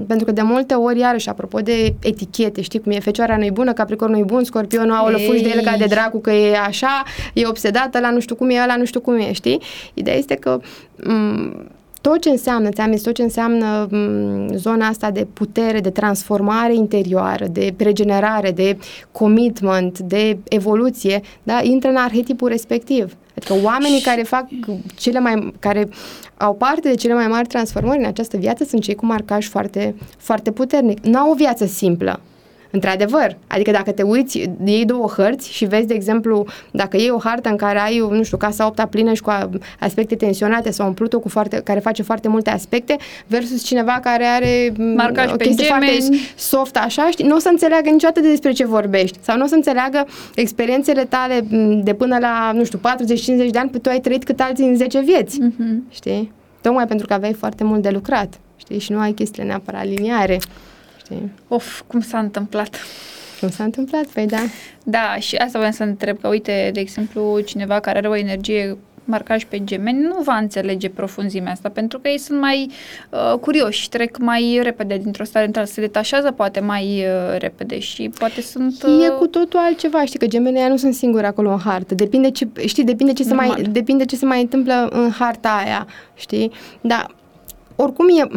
Speaker 3: pentru că de multe ori, iarăși, apropo de etichete, știi cum e, fecioara nu-i bună, capricornul nu-i bun, scorpionul, au fugi de el ca de dracu că e așa, e obsedată, la nu știu cum e, la nu știu cum e, știi? Ideea este că m- tot ce înseamnă, ți-am zis, tot ce înseamnă m- zona asta de putere, de transformare interioară, de regenerare, de commitment, de evoluție, da, intră în arhetipul respectiv. Adică oamenii care fac cele mai, care au parte de cele mai mari transformări în această viață sunt cei cu marcaj foarte, foarte puternic. Nu au o viață simplă. Într-adevăr, adică dacă te uiți, iei două hărți și vezi, de exemplu, dacă iei o hartă în care ai, nu știu, casa opta plină și cu aspecte tensionate sau un Pluto cu foarte, care face foarte multe aspecte versus cineva care are
Speaker 2: Marcaj
Speaker 3: o
Speaker 2: chestie
Speaker 3: foarte soft așa, știi, nu o să înțeleagă niciodată despre ce vorbești sau nu o să înțeleagă experiențele tale de până la, nu știu, 40-50 de ani, pe tu ai trăit cât alții în 10 vieți, uh-huh. știi? Tocmai pentru că aveai foarte mult de lucrat, știi, și nu ai chestiile neapărat liniare știi?
Speaker 2: Of, cum s-a întâmplat?
Speaker 3: Cum s-a întâmplat? Păi da.
Speaker 2: Da, și asta vreau să întreb, că uite, de exemplu, cineva care are o energie marcaj pe gemeni nu va înțelege profunzimea asta, pentru că ei sunt mai uh, curioși, trec mai repede dintr-o stare într-alta, se detașează poate mai uh, repede și poate sunt...
Speaker 3: Uh... E cu totul altceva, știi, că gemenii nu sunt singuri acolo în hartă, depinde ce, știi, depinde ce, se mai, depinde ce se mai întâmplă în harta aia, știi, dar oricum e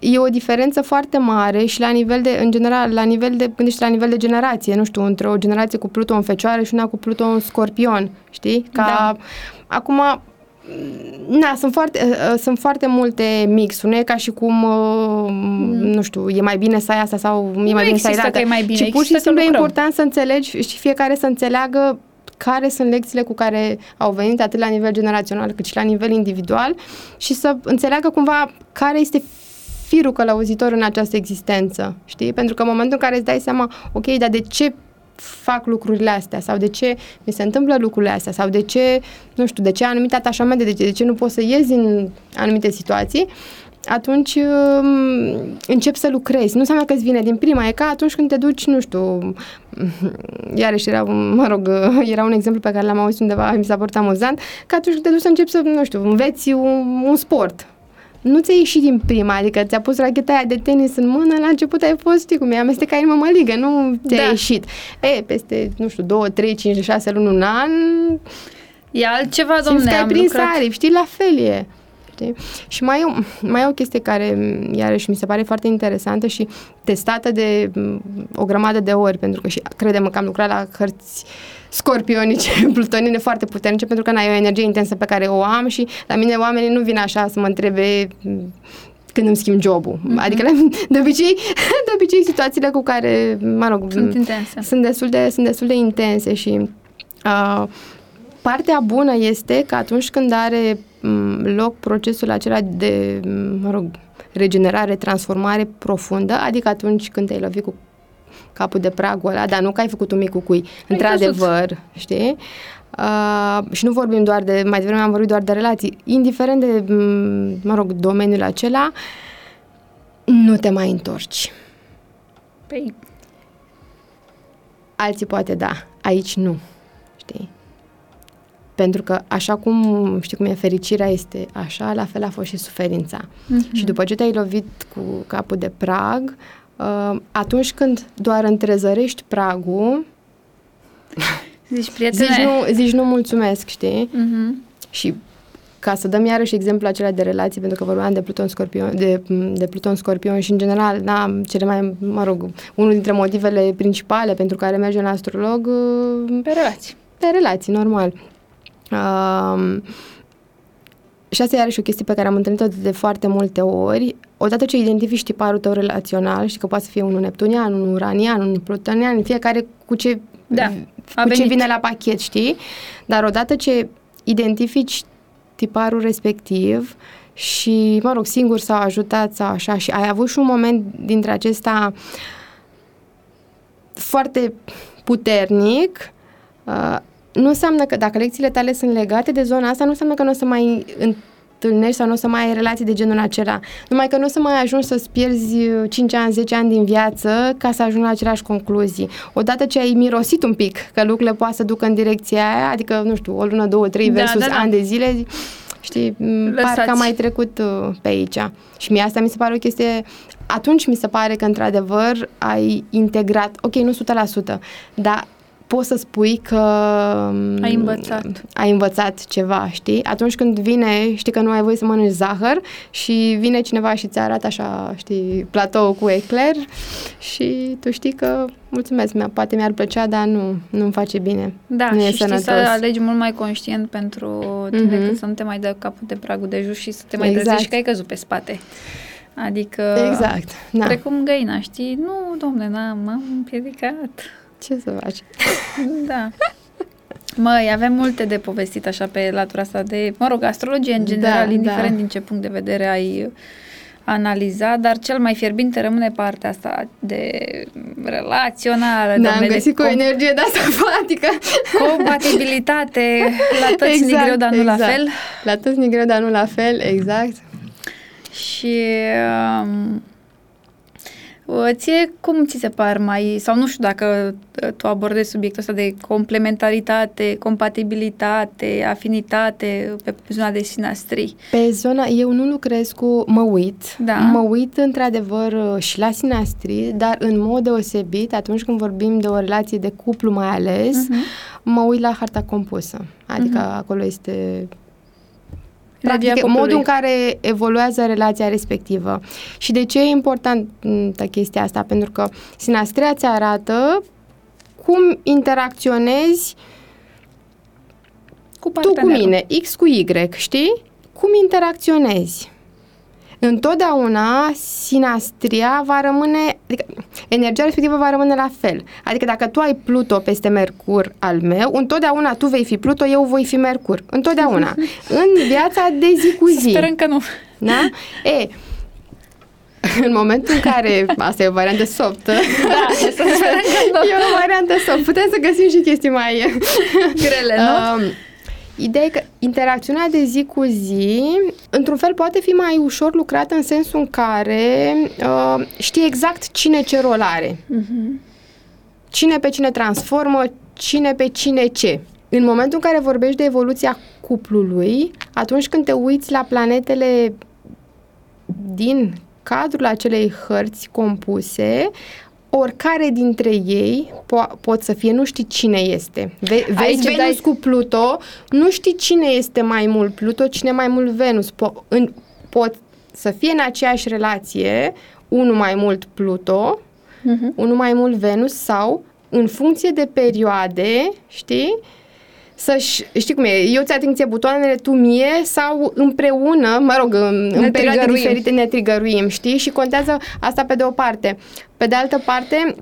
Speaker 3: e o diferență foarte mare și la nivel de, în general, la nivel de, gândește la nivel de generație, nu știu, între o generație cu Pluton în fecioară și una cu Pluton în scorpion, știi? Ca, da. acum, Na, sunt foarte, uh, sunt foarte multe mixuri, nu e ca și cum, uh, mm. nu știu, e mai bine să ai asta sau e mai bine să ai dată.
Speaker 2: e mai bine,
Speaker 3: ci pur și simplu e important să înțelegi și fiecare să înțeleagă care sunt lecțiile cu care au venit atât la nivel generațional cât și la nivel individual și să înțeleagă cumva care este firul călăuzitor în această existență, știi? Pentru că în momentul în care îți dai seama, ok, dar de ce fac lucrurile astea? Sau de ce mi se întâmplă lucrurile astea? Sau de ce, nu știu, de ce anumite atașamente, de ce, de ce nu poți să iezi din anumite situații, atunci um, încep să lucrezi. Nu înseamnă că îți vine din prima, e ca atunci când te duci, nu știu, iarăși era, un, mă rog, era un exemplu pe care l-am auzit undeva, mi s-a părut amuzant, că atunci când te duci să începi să, nu știu, înveți un, un sport, nu ți-a ieșit din prima, adică ți-a pus racheta aia de tenis în mână, la început ai fost, știi cum e, amestecai în mămăligă, nu ți-a da. ieșit. E, peste, nu știu, 2, 3, 5, 6 luni, un an...
Speaker 2: E altceva, domnule,
Speaker 3: că ai prins lucrat... aripi, știi, la fel e. Știi? Și mai e, mai e o chestie care, iarăși, mi se pare foarte interesantă și testată de o grămadă de ori, pentru că și credem că am lucrat la hărți uh, scorpionice, plutonine foarte puternice, pentru că n-ai o energie intensă pe care o am și la mine oamenii nu vin așa să mă întrebe când îmi schimb jobul. Mm-hmm. Adică, de obicei, de obicei, situațiile cu care, mă rog,
Speaker 2: sunt intense.
Speaker 3: Sunt destul de, sunt destul de intense și uh, partea bună este că atunci când are loc procesul acela de, mă rog, regenerare, transformare profundă, adică atunci când te-ai lovit cu capul de pragul ăla, dar nu că ai făcut un mic cucui. Ai Într-adevăr, căsut. știi? Uh, și nu vorbim doar de, mai devreme am vorbit doar de relații, indiferent de, mă rog, domeniul acela, nu te mai întorci.
Speaker 2: Păi...
Speaker 3: Alții poate da, aici nu, știi? Pentru că așa cum, știi cum e, fericirea este așa, la fel a fost și suferința. Mm-hmm. Și după ce te-ai lovit cu capul de prag, Uh, atunci când doar întrezărești pragul,
Speaker 2: zici, prietene.
Speaker 3: zici, nu, zici nu mulțumesc, știi? Uh-huh. Și ca să dăm iarăși exemplu acela de relații, pentru că vorbeam de Pluton Scorpion, de, de Pluton Scorpion și în general, da, cele mai, mă rog, unul dintre motivele principale pentru care mergem la astrolog
Speaker 2: uh, pe relații.
Speaker 3: Pe relații, normal. Uh, și asta e iarăși o chestie pe care am întâlnit-o de foarte multe ori odată ce identifici tiparul tău relațional, știi că poate să fie unul neptunian, unul uranian, unul plutonian, fiecare cu ce,
Speaker 2: Da, a
Speaker 3: cu ce
Speaker 2: venit.
Speaker 3: vine la pachet, știi? Dar odată ce identifici tiparul respectiv și, mă rog, singur s-au ajutat sau așa și ai avut și un moment dintre acesta foarte puternic, uh, nu înseamnă că dacă lecțiile tale sunt legate de zona asta, nu înseamnă că nu o să mai întâlnești sau nu o să mai ai relații de genul acela. Numai că nu o să mai ajungi să-ți pierzi 5 ani, 10 ani din viață ca să ajungi la aceleași concluzii. Odată ce ai mirosit un pic că lucrurile poate să ducă în direcția aia, adică, nu știu, o lună, două, trei
Speaker 2: Da,
Speaker 3: versus
Speaker 2: da, da.
Speaker 3: ani de zile, zi- știi, m,
Speaker 2: Lăsați.
Speaker 3: parcă am mai trecut uh, pe aici. Și mie asta mi se pare o chestie, atunci mi se pare că într-adevăr ai integrat, ok, nu 100%, dar poți să spui că m,
Speaker 2: Ai învățat.
Speaker 3: ai învățat ceva, știi? Atunci când vine, știi că nu ai voie să mănânci zahăr și vine cineva și ți arată așa, știi, platou cu ecler și tu știi că, mulțumesc, mi poate mi-ar plăcea, dar nu, nu-mi face bine.
Speaker 2: Da,
Speaker 3: nu
Speaker 2: și
Speaker 3: e
Speaker 2: știi
Speaker 3: sănătos.
Speaker 2: să alegi mult mai conștient pentru tine
Speaker 3: Mhm.
Speaker 2: cât să nu te mai dă capul de pragul de jos și să te mai
Speaker 3: Exact.
Speaker 2: trezești că ai căzut pe spate. Adică...
Speaker 3: Exact, da.
Speaker 2: Precum găina, știi? Nu, domne, n-am, m-am împiedicat.
Speaker 3: Ce să faci?
Speaker 2: Da. Măi, avem multe de povestit așa pe latura asta de, mă rog, astrologie în general,
Speaker 3: Da,
Speaker 2: indiferent
Speaker 3: da.
Speaker 2: din ce punct de vedere ai analizat, dar cel mai fierbinte rămâne partea asta de relațională,
Speaker 3: Ne-am
Speaker 2: doamne,
Speaker 3: găsit cu
Speaker 2: de
Speaker 3: o energie de asta fatică.
Speaker 2: compatibilitate, la toți exact, greu, dar nu la fel.
Speaker 3: La toți ni greu, dar nu la fel, exact.
Speaker 2: Și um, ție cum ți se par mai, sau nu știu dacă uh, tu abordezi subiectul ăsta de complementaritate, compatibilitate, afinitate pe zona de sinastrii.
Speaker 3: Pe zona, eu nu lucrez cu, mă uit,
Speaker 2: Da.
Speaker 3: mă uit într-adevăr și la sinastrii, dar în mod deosebit, atunci când vorbim de o relație de cuplu mai ales,
Speaker 2: Mhm.
Speaker 3: mă uit la harta compusă. Adică acolo este
Speaker 2: Energia
Speaker 3: practic
Speaker 2: cuplului.
Speaker 3: modul în care evoluează relația respectivă. Și de ce e importantă chestia asta? Pentru că sinastria ți arată cum interacționezi
Speaker 2: cu
Speaker 3: tu cu
Speaker 2: partenerul.
Speaker 3: mine, X cu Y, știi? Cum interacționezi? Întotdeauna sinastria va rămâne, adică energia respectivă va rămâne la fel. Adică dacă tu ai Pluto peste Mercur al meu, întotdeauna tu vei fi Pluto, eu voi fi Mercur. Întotdeauna. în viața de zi cu zi.
Speaker 2: Sperăm că nu.
Speaker 3: Da? E, în momentul în care, asta e o variantă soft,
Speaker 2: Da, să sperăm că nu.
Speaker 3: e o variantă soft, putem să găsim și chestii mai
Speaker 2: Grele, nu?
Speaker 3: Um, Ideea e că interacțiunea de zi cu zi, într-un fel, poate fi mai ușor lucrată în sensul în care uh, știi exact cine ce rol are.
Speaker 2: Mhm.
Speaker 3: Cine pe cine transformă, cine pe cine ce. În momentul în care vorbești de evoluția cuplului, atunci când te uiți la planetele din cadrul acelei hărți compuse, oricare dintre ei po- pot să fie, nu știi cine este. Ve-
Speaker 2: Aici
Speaker 3: vezi
Speaker 2: îți
Speaker 3: Venus
Speaker 2: dai-
Speaker 3: cu Pluto, nu știi cine este mai mult Pluto, cine mai mult Venus. Po- în, pot să fie în aceeași relație unul mai mult Pluto,
Speaker 2: Mhm.
Speaker 3: unul mai mult Venus sau în funcție de perioade, știi? Să-și, știi cum e, eu ți ating ție butoanele, tu mie sau împreună, mă rog, în, în perioade
Speaker 2: trigăruim.
Speaker 3: diferite ne trigăruim, știi? Și contează asta pe de o parte. Pe de altă parte,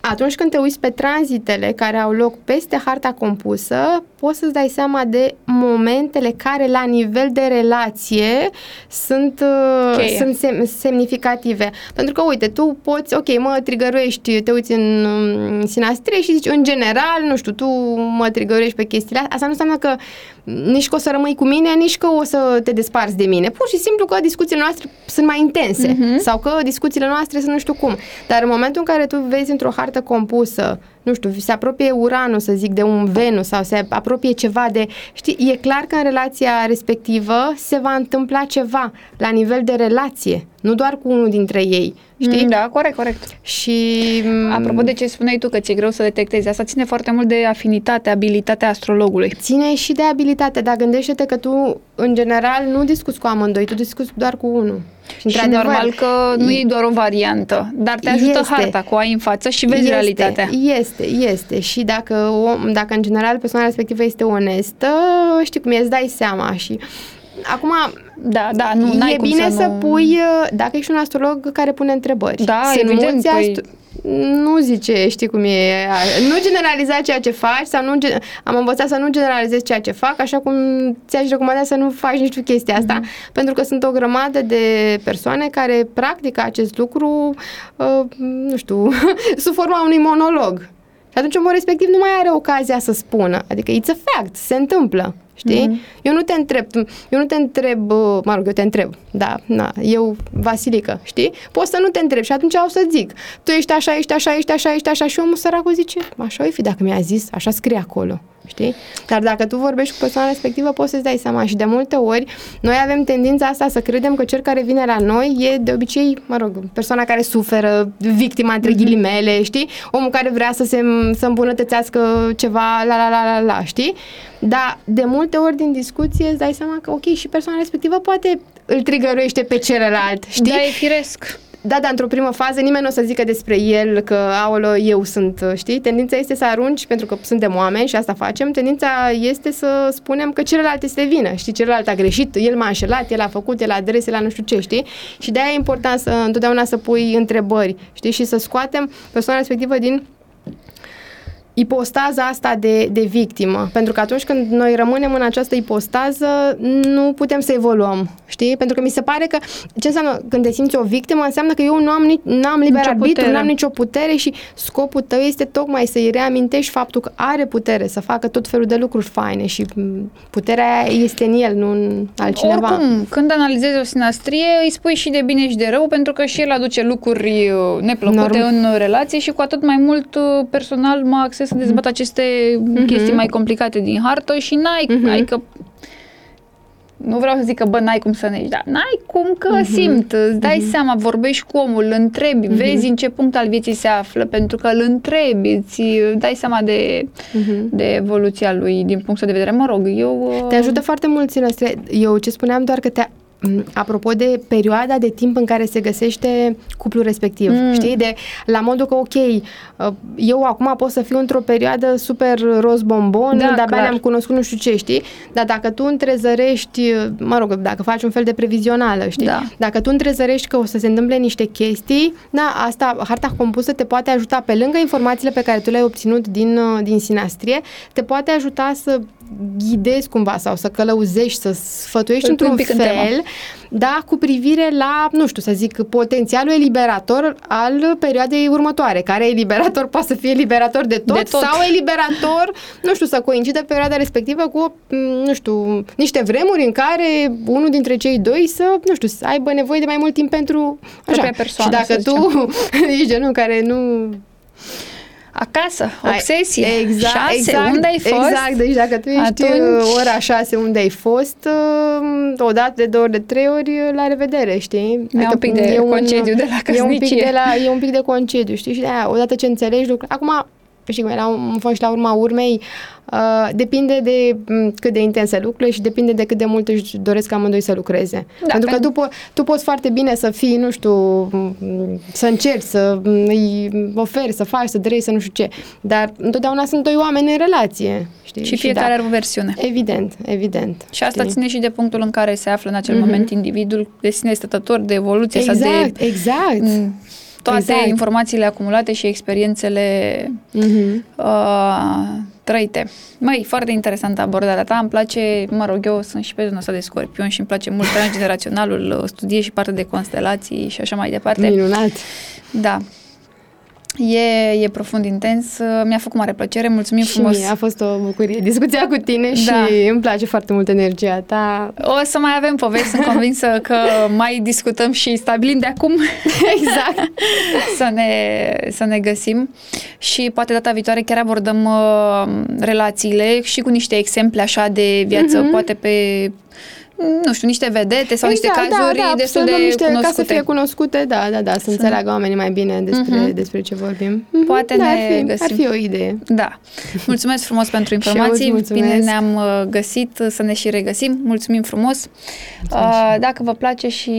Speaker 3: atunci când te uiți pe tranzitele care au loc peste harta compusă, poți să-ți dai seama de momentele care la nivel de relație sunt, uh,
Speaker 2: Cheie.
Speaker 3: sunt sem- semnificative. Pentru că, uite, tu poți, ok, mă trigăruiești, te uiți în um, sinastrie și zici, în general, nu știu, tu mă trigăruiești pe chestiile astea. Asta nu înseamnă că nici că o să rămâi cu mine, nici că o să te desparți de mine. Pur și simplu că discuțiile noastre sunt mai intense
Speaker 2: Mhm.
Speaker 3: sau că discuțiile noastre sunt nu știu cum. Dar în momentul în care tu vezi într-o hartă compusă, nu știu, se apropie Uranul, să zic, de un Venus sau se apropie ceva de... Știi, e clar că în relația respectivă se va întâmpla ceva la nivel de relație, nu doar cu unul dintre ei, știi?
Speaker 2: Mm, Da, corect, corect.
Speaker 3: Și... mm,
Speaker 2: Apropo de ce spuneai tu că ți-e greu să detectezi, asta ține foarte mult de afinitate, abilitatea astrologului.
Speaker 3: Ține și de abilitate, dar gândește-te că tu, în general, nu discuți cu amândoi, tu discuți doar cu unul.
Speaker 2: Și normal că nu e doar o variantă, dar te ajută
Speaker 3: Este.
Speaker 2: harta cu ai în față și vezi
Speaker 3: este,
Speaker 2: realitatea.
Speaker 3: Este, este. Și dacă, om, dacă în general persoana respectivă este onestă, știi cum e, îți dai seama și Acum,
Speaker 2: Da, da, nu,
Speaker 3: e
Speaker 2: n-ai cum
Speaker 3: bine
Speaker 2: să,
Speaker 3: să,
Speaker 2: nu...
Speaker 3: pui, uh, dacă ești un astrolog care pune întrebări.
Speaker 2: Da,
Speaker 3: Sunt
Speaker 2: evident,
Speaker 3: mulți
Speaker 2: păi-
Speaker 3: astro- Nu zice, știi cum e, nu generaliza ceea ce faci sau nu, gen- am învățat să nu generalizez ceea ce fac, așa cum ți-aș recomanda să nu faci nici tu chestia asta,
Speaker 2: Mhm.
Speaker 3: pentru că sunt o grămadă de persoane care practică acest lucru, uh, nu știu, sub forma unui monolog. Și atunci omul respectiv nu mai are ocazia să spună. Adică it's a fact, se întâmplă. Știi? Mm-hmm. Eu nu te întreb, eu nu te întreb, uh, mă rog, eu te întreb, da, na, eu, Vasilică, știi? Poți să nu te întreb și atunci o să zic, tu ești așa, ești așa, ești așa, ești așa și omul săracul zice, așa o fi dacă mi-a zis, așa scrie acolo, știi? Dar dacă tu vorbești cu persoana respectivă, poți să-ți dai seama și de multe ori noi avem tendința asta să credem că cel care vine la noi e de obicei, mă rog, persoana care suferă, victima între
Speaker 2: Mhm.
Speaker 3: ghilimele, știi? Omul care vrea să se să îmbunătățească ceva, la la la la la, știi? Dar de multe ori din discuție îți dai seama că, ok, și persoana respectivă poate îl trigăruiește pe celălalt, știi?
Speaker 2: Da, e firesc.
Speaker 3: Da, dar într-o primă fază nimeni nu o să zică despre el că, aolo, eu sunt, știi? Tendința este să arunci, pentru că suntem oameni și asta facem, tendința este să spunem că celălalt este vină, știi? Celălalt a greșit, el m-a înșelat, el a făcut, el a adrese la nu știu ce, știi? Și de-aia e important să, întotdeauna să pui întrebări, știi? Și să scoatem persoana respectivă din ipostaza asta de, de victimă. Pentru că atunci când noi rămânem în această ipostază, nu putem să evoluăm, știi? Pentru că mi se pare că ce înseamnă când te simți o victimă, înseamnă că eu nu am, nici, nu am liber
Speaker 2: Nicio
Speaker 3: arbitru,
Speaker 2: putere.
Speaker 3: nu am nicio putere și scopul tău este tocmai să-i reamintești faptul că are putere să facă tot felul de lucruri faine și m, puterea aia este în el, nu în altcineva.
Speaker 2: Oricum, când analizezi o sinastrie, îi spui și de bine și de rău, pentru că și el aduce lucruri uh, neplăcute
Speaker 3: Norm.
Speaker 2: în relație și cu atât mai mult uh, personal mă acces să dezbat aceste chestii mai complicate din hartă și n-ai,
Speaker 3: Mhm.
Speaker 2: adică nu vreau să zic că, bă, n-ai cum să negi, dar n-ai cum că simt, îți dai seama, vorbești cu omul, îl întrebi, vezi în ce punct al vieții se află, pentru că îl întrebi, îți dai seama de, de evoluția lui din punctul de vedere. Mă rog, eu... uh,
Speaker 3: Te ajută foarte mult sinastre. Eu ce spuneam doar că te m, apropo de perioada de timp în care se găsește cuplul respectiv,
Speaker 2: Mm.
Speaker 3: știi? De la modul că, ok, uh, eu acum pot să fiu într-o perioadă super roz bombon,
Speaker 2: Da,
Speaker 3: de-abia
Speaker 2: clar.
Speaker 3: ne-am cunoscut nu știu ce, știi? Dar dacă tu întrezărești, uh, mă rog, dacă faci un fel de previzională, știi?
Speaker 2: Da.
Speaker 3: Dacă tu întrezărești că o să se întâmple niște chestii, da, asta, harta compusă te poate ajuta pe lângă informațiile pe care tu le-ai obținut din, uh, din sinastrie, te poate ajuta să ghidezi cumva sau să călăuzești, să sfătuiești
Speaker 2: Îl pui
Speaker 3: într-un
Speaker 2: un pic în temă.
Speaker 3: fel, da, cu privire la, nu știu, să zic, potențialul eliberator al perioadei următoare, care eliberator poate să fie eliberator de tot,
Speaker 2: De tot.
Speaker 3: sau eliberator, nu știu, să coincidă perioada respectivă cu, m, nu știu, niște vremuri în care unul dintre cei doi să, nu știu, să aibă nevoie de mai mult timp pentru așa.
Speaker 2: Propria persoană,
Speaker 3: Și dacă
Speaker 2: să
Speaker 3: tu ești genul care nu
Speaker 2: Acasă,
Speaker 3: ai-
Speaker 2: obsesie.
Speaker 3: Exact,
Speaker 2: Șase,
Speaker 3: exact,
Speaker 2: unde ai fost?
Speaker 3: Exact, deci dacă tu ești
Speaker 2: Atunci-
Speaker 3: Atunci... ora 6 unde ai fost, uh, o dată, de două ori, de trei ori, uh, la revedere, știi?
Speaker 2: E un pic de
Speaker 3: e
Speaker 2: concediu de la
Speaker 3: e un, pic
Speaker 2: căsnicie.
Speaker 3: de la, e un pic de concediu, știi? Și de aia, odată ce înțelegi lucruri... Acum, știi cum e, la un fond și la urma urmei, uh, depinde de m, cât de intense lucrurile și depinde de cât de mult își doresc amândoi să lucreze.
Speaker 2: Da,
Speaker 3: pentru că
Speaker 2: pentru-
Speaker 3: tu, po- tu poți foarte bine să fii, nu știu, m, să încerci, să m, îi oferi, să faci, să drei, să nu știu ce. Dar întotdeauna sunt doi oameni în relație. Știi?
Speaker 2: Și fiecare
Speaker 3: da,
Speaker 2: are o versiune.
Speaker 3: Evident, evident.
Speaker 2: Și asta
Speaker 3: știi?
Speaker 2: ține și de punctul în care se află în acel
Speaker 3: Mhm.
Speaker 2: moment individul de sine stătător, de evoluție sau
Speaker 3: Exact,
Speaker 2: de
Speaker 3: exact.
Speaker 2: m, toate
Speaker 3: Exact.
Speaker 2: informațiile acumulate și experiențele
Speaker 3: Mhm.
Speaker 2: uh, trăite. Măi, foarte interesantă abordarea ta, îmi place, mă rog, eu sunt și pe zona asta de scorpion și îmi place mult transgeneraționalul, uh, studiez și parte de constelații și așa mai departe.
Speaker 3: Minunat.
Speaker 2: Da. E, e profund intens, uh, mi-a făcut mare plăcere, mulțumim
Speaker 3: Și
Speaker 2: frumos.
Speaker 3: mie a fost o bucurie discuția cu tine și
Speaker 2: Da.
Speaker 3: îmi place foarte mult energia ta.
Speaker 2: O să mai avem povești, sunt convinsă că mai discutăm și stabilim de acum
Speaker 3: Exact.
Speaker 2: să, ne, să ne găsim și poate data viitoare chiar abordăm uh, relațiile și cu niște exemple așa de viață,
Speaker 3: Mhm.
Speaker 2: poate pe nu știu, niște vedete sau niște
Speaker 3: Exact,
Speaker 2: cazuri
Speaker 3: da, da,
Speaker 2: destul
Speaker 3: să luăm
Speaker 2: de
Speaker 3: niște,
Speaker 2: cunoscute.
Speaker 3: Ca să fie cunoscute, da, da, da, să, înțeleagă oamenii mai bine despre,
Speaker 2: Mhm.
Speaker 3: despre ce vorbim. Mhm,
Speaker 2: Poate
Speaker 3: da,
Speaker 2: ne
Speaker 3: ar fi,
Speaker 2: găsim.
Speaker 3: ar fi o idee.
Speaker 2: Da. Mulțumesc frumos pentru
Speaker 3: Și eu
Speaker 2: informații.
Speaker 3: îți mulțumesc.
Speaker 2: Bine ne-am uh, găsit să ne și regăsim. Mulțumim frumos. Uh, Dacă vă place și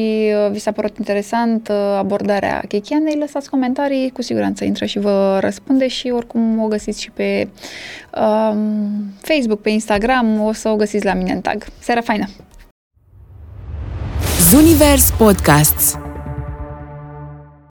Speaker 2: uh, vi s-a părut interesant uh, abordarea Chechianei, lăsați comentarii, cu siguranță intră și vă răspunde și oricum o găsiți și pe um, Facebook, pe Instagram, o să o găsiți la mine în tag. Seara faină!
Speaker 1: Zunivers Podcasts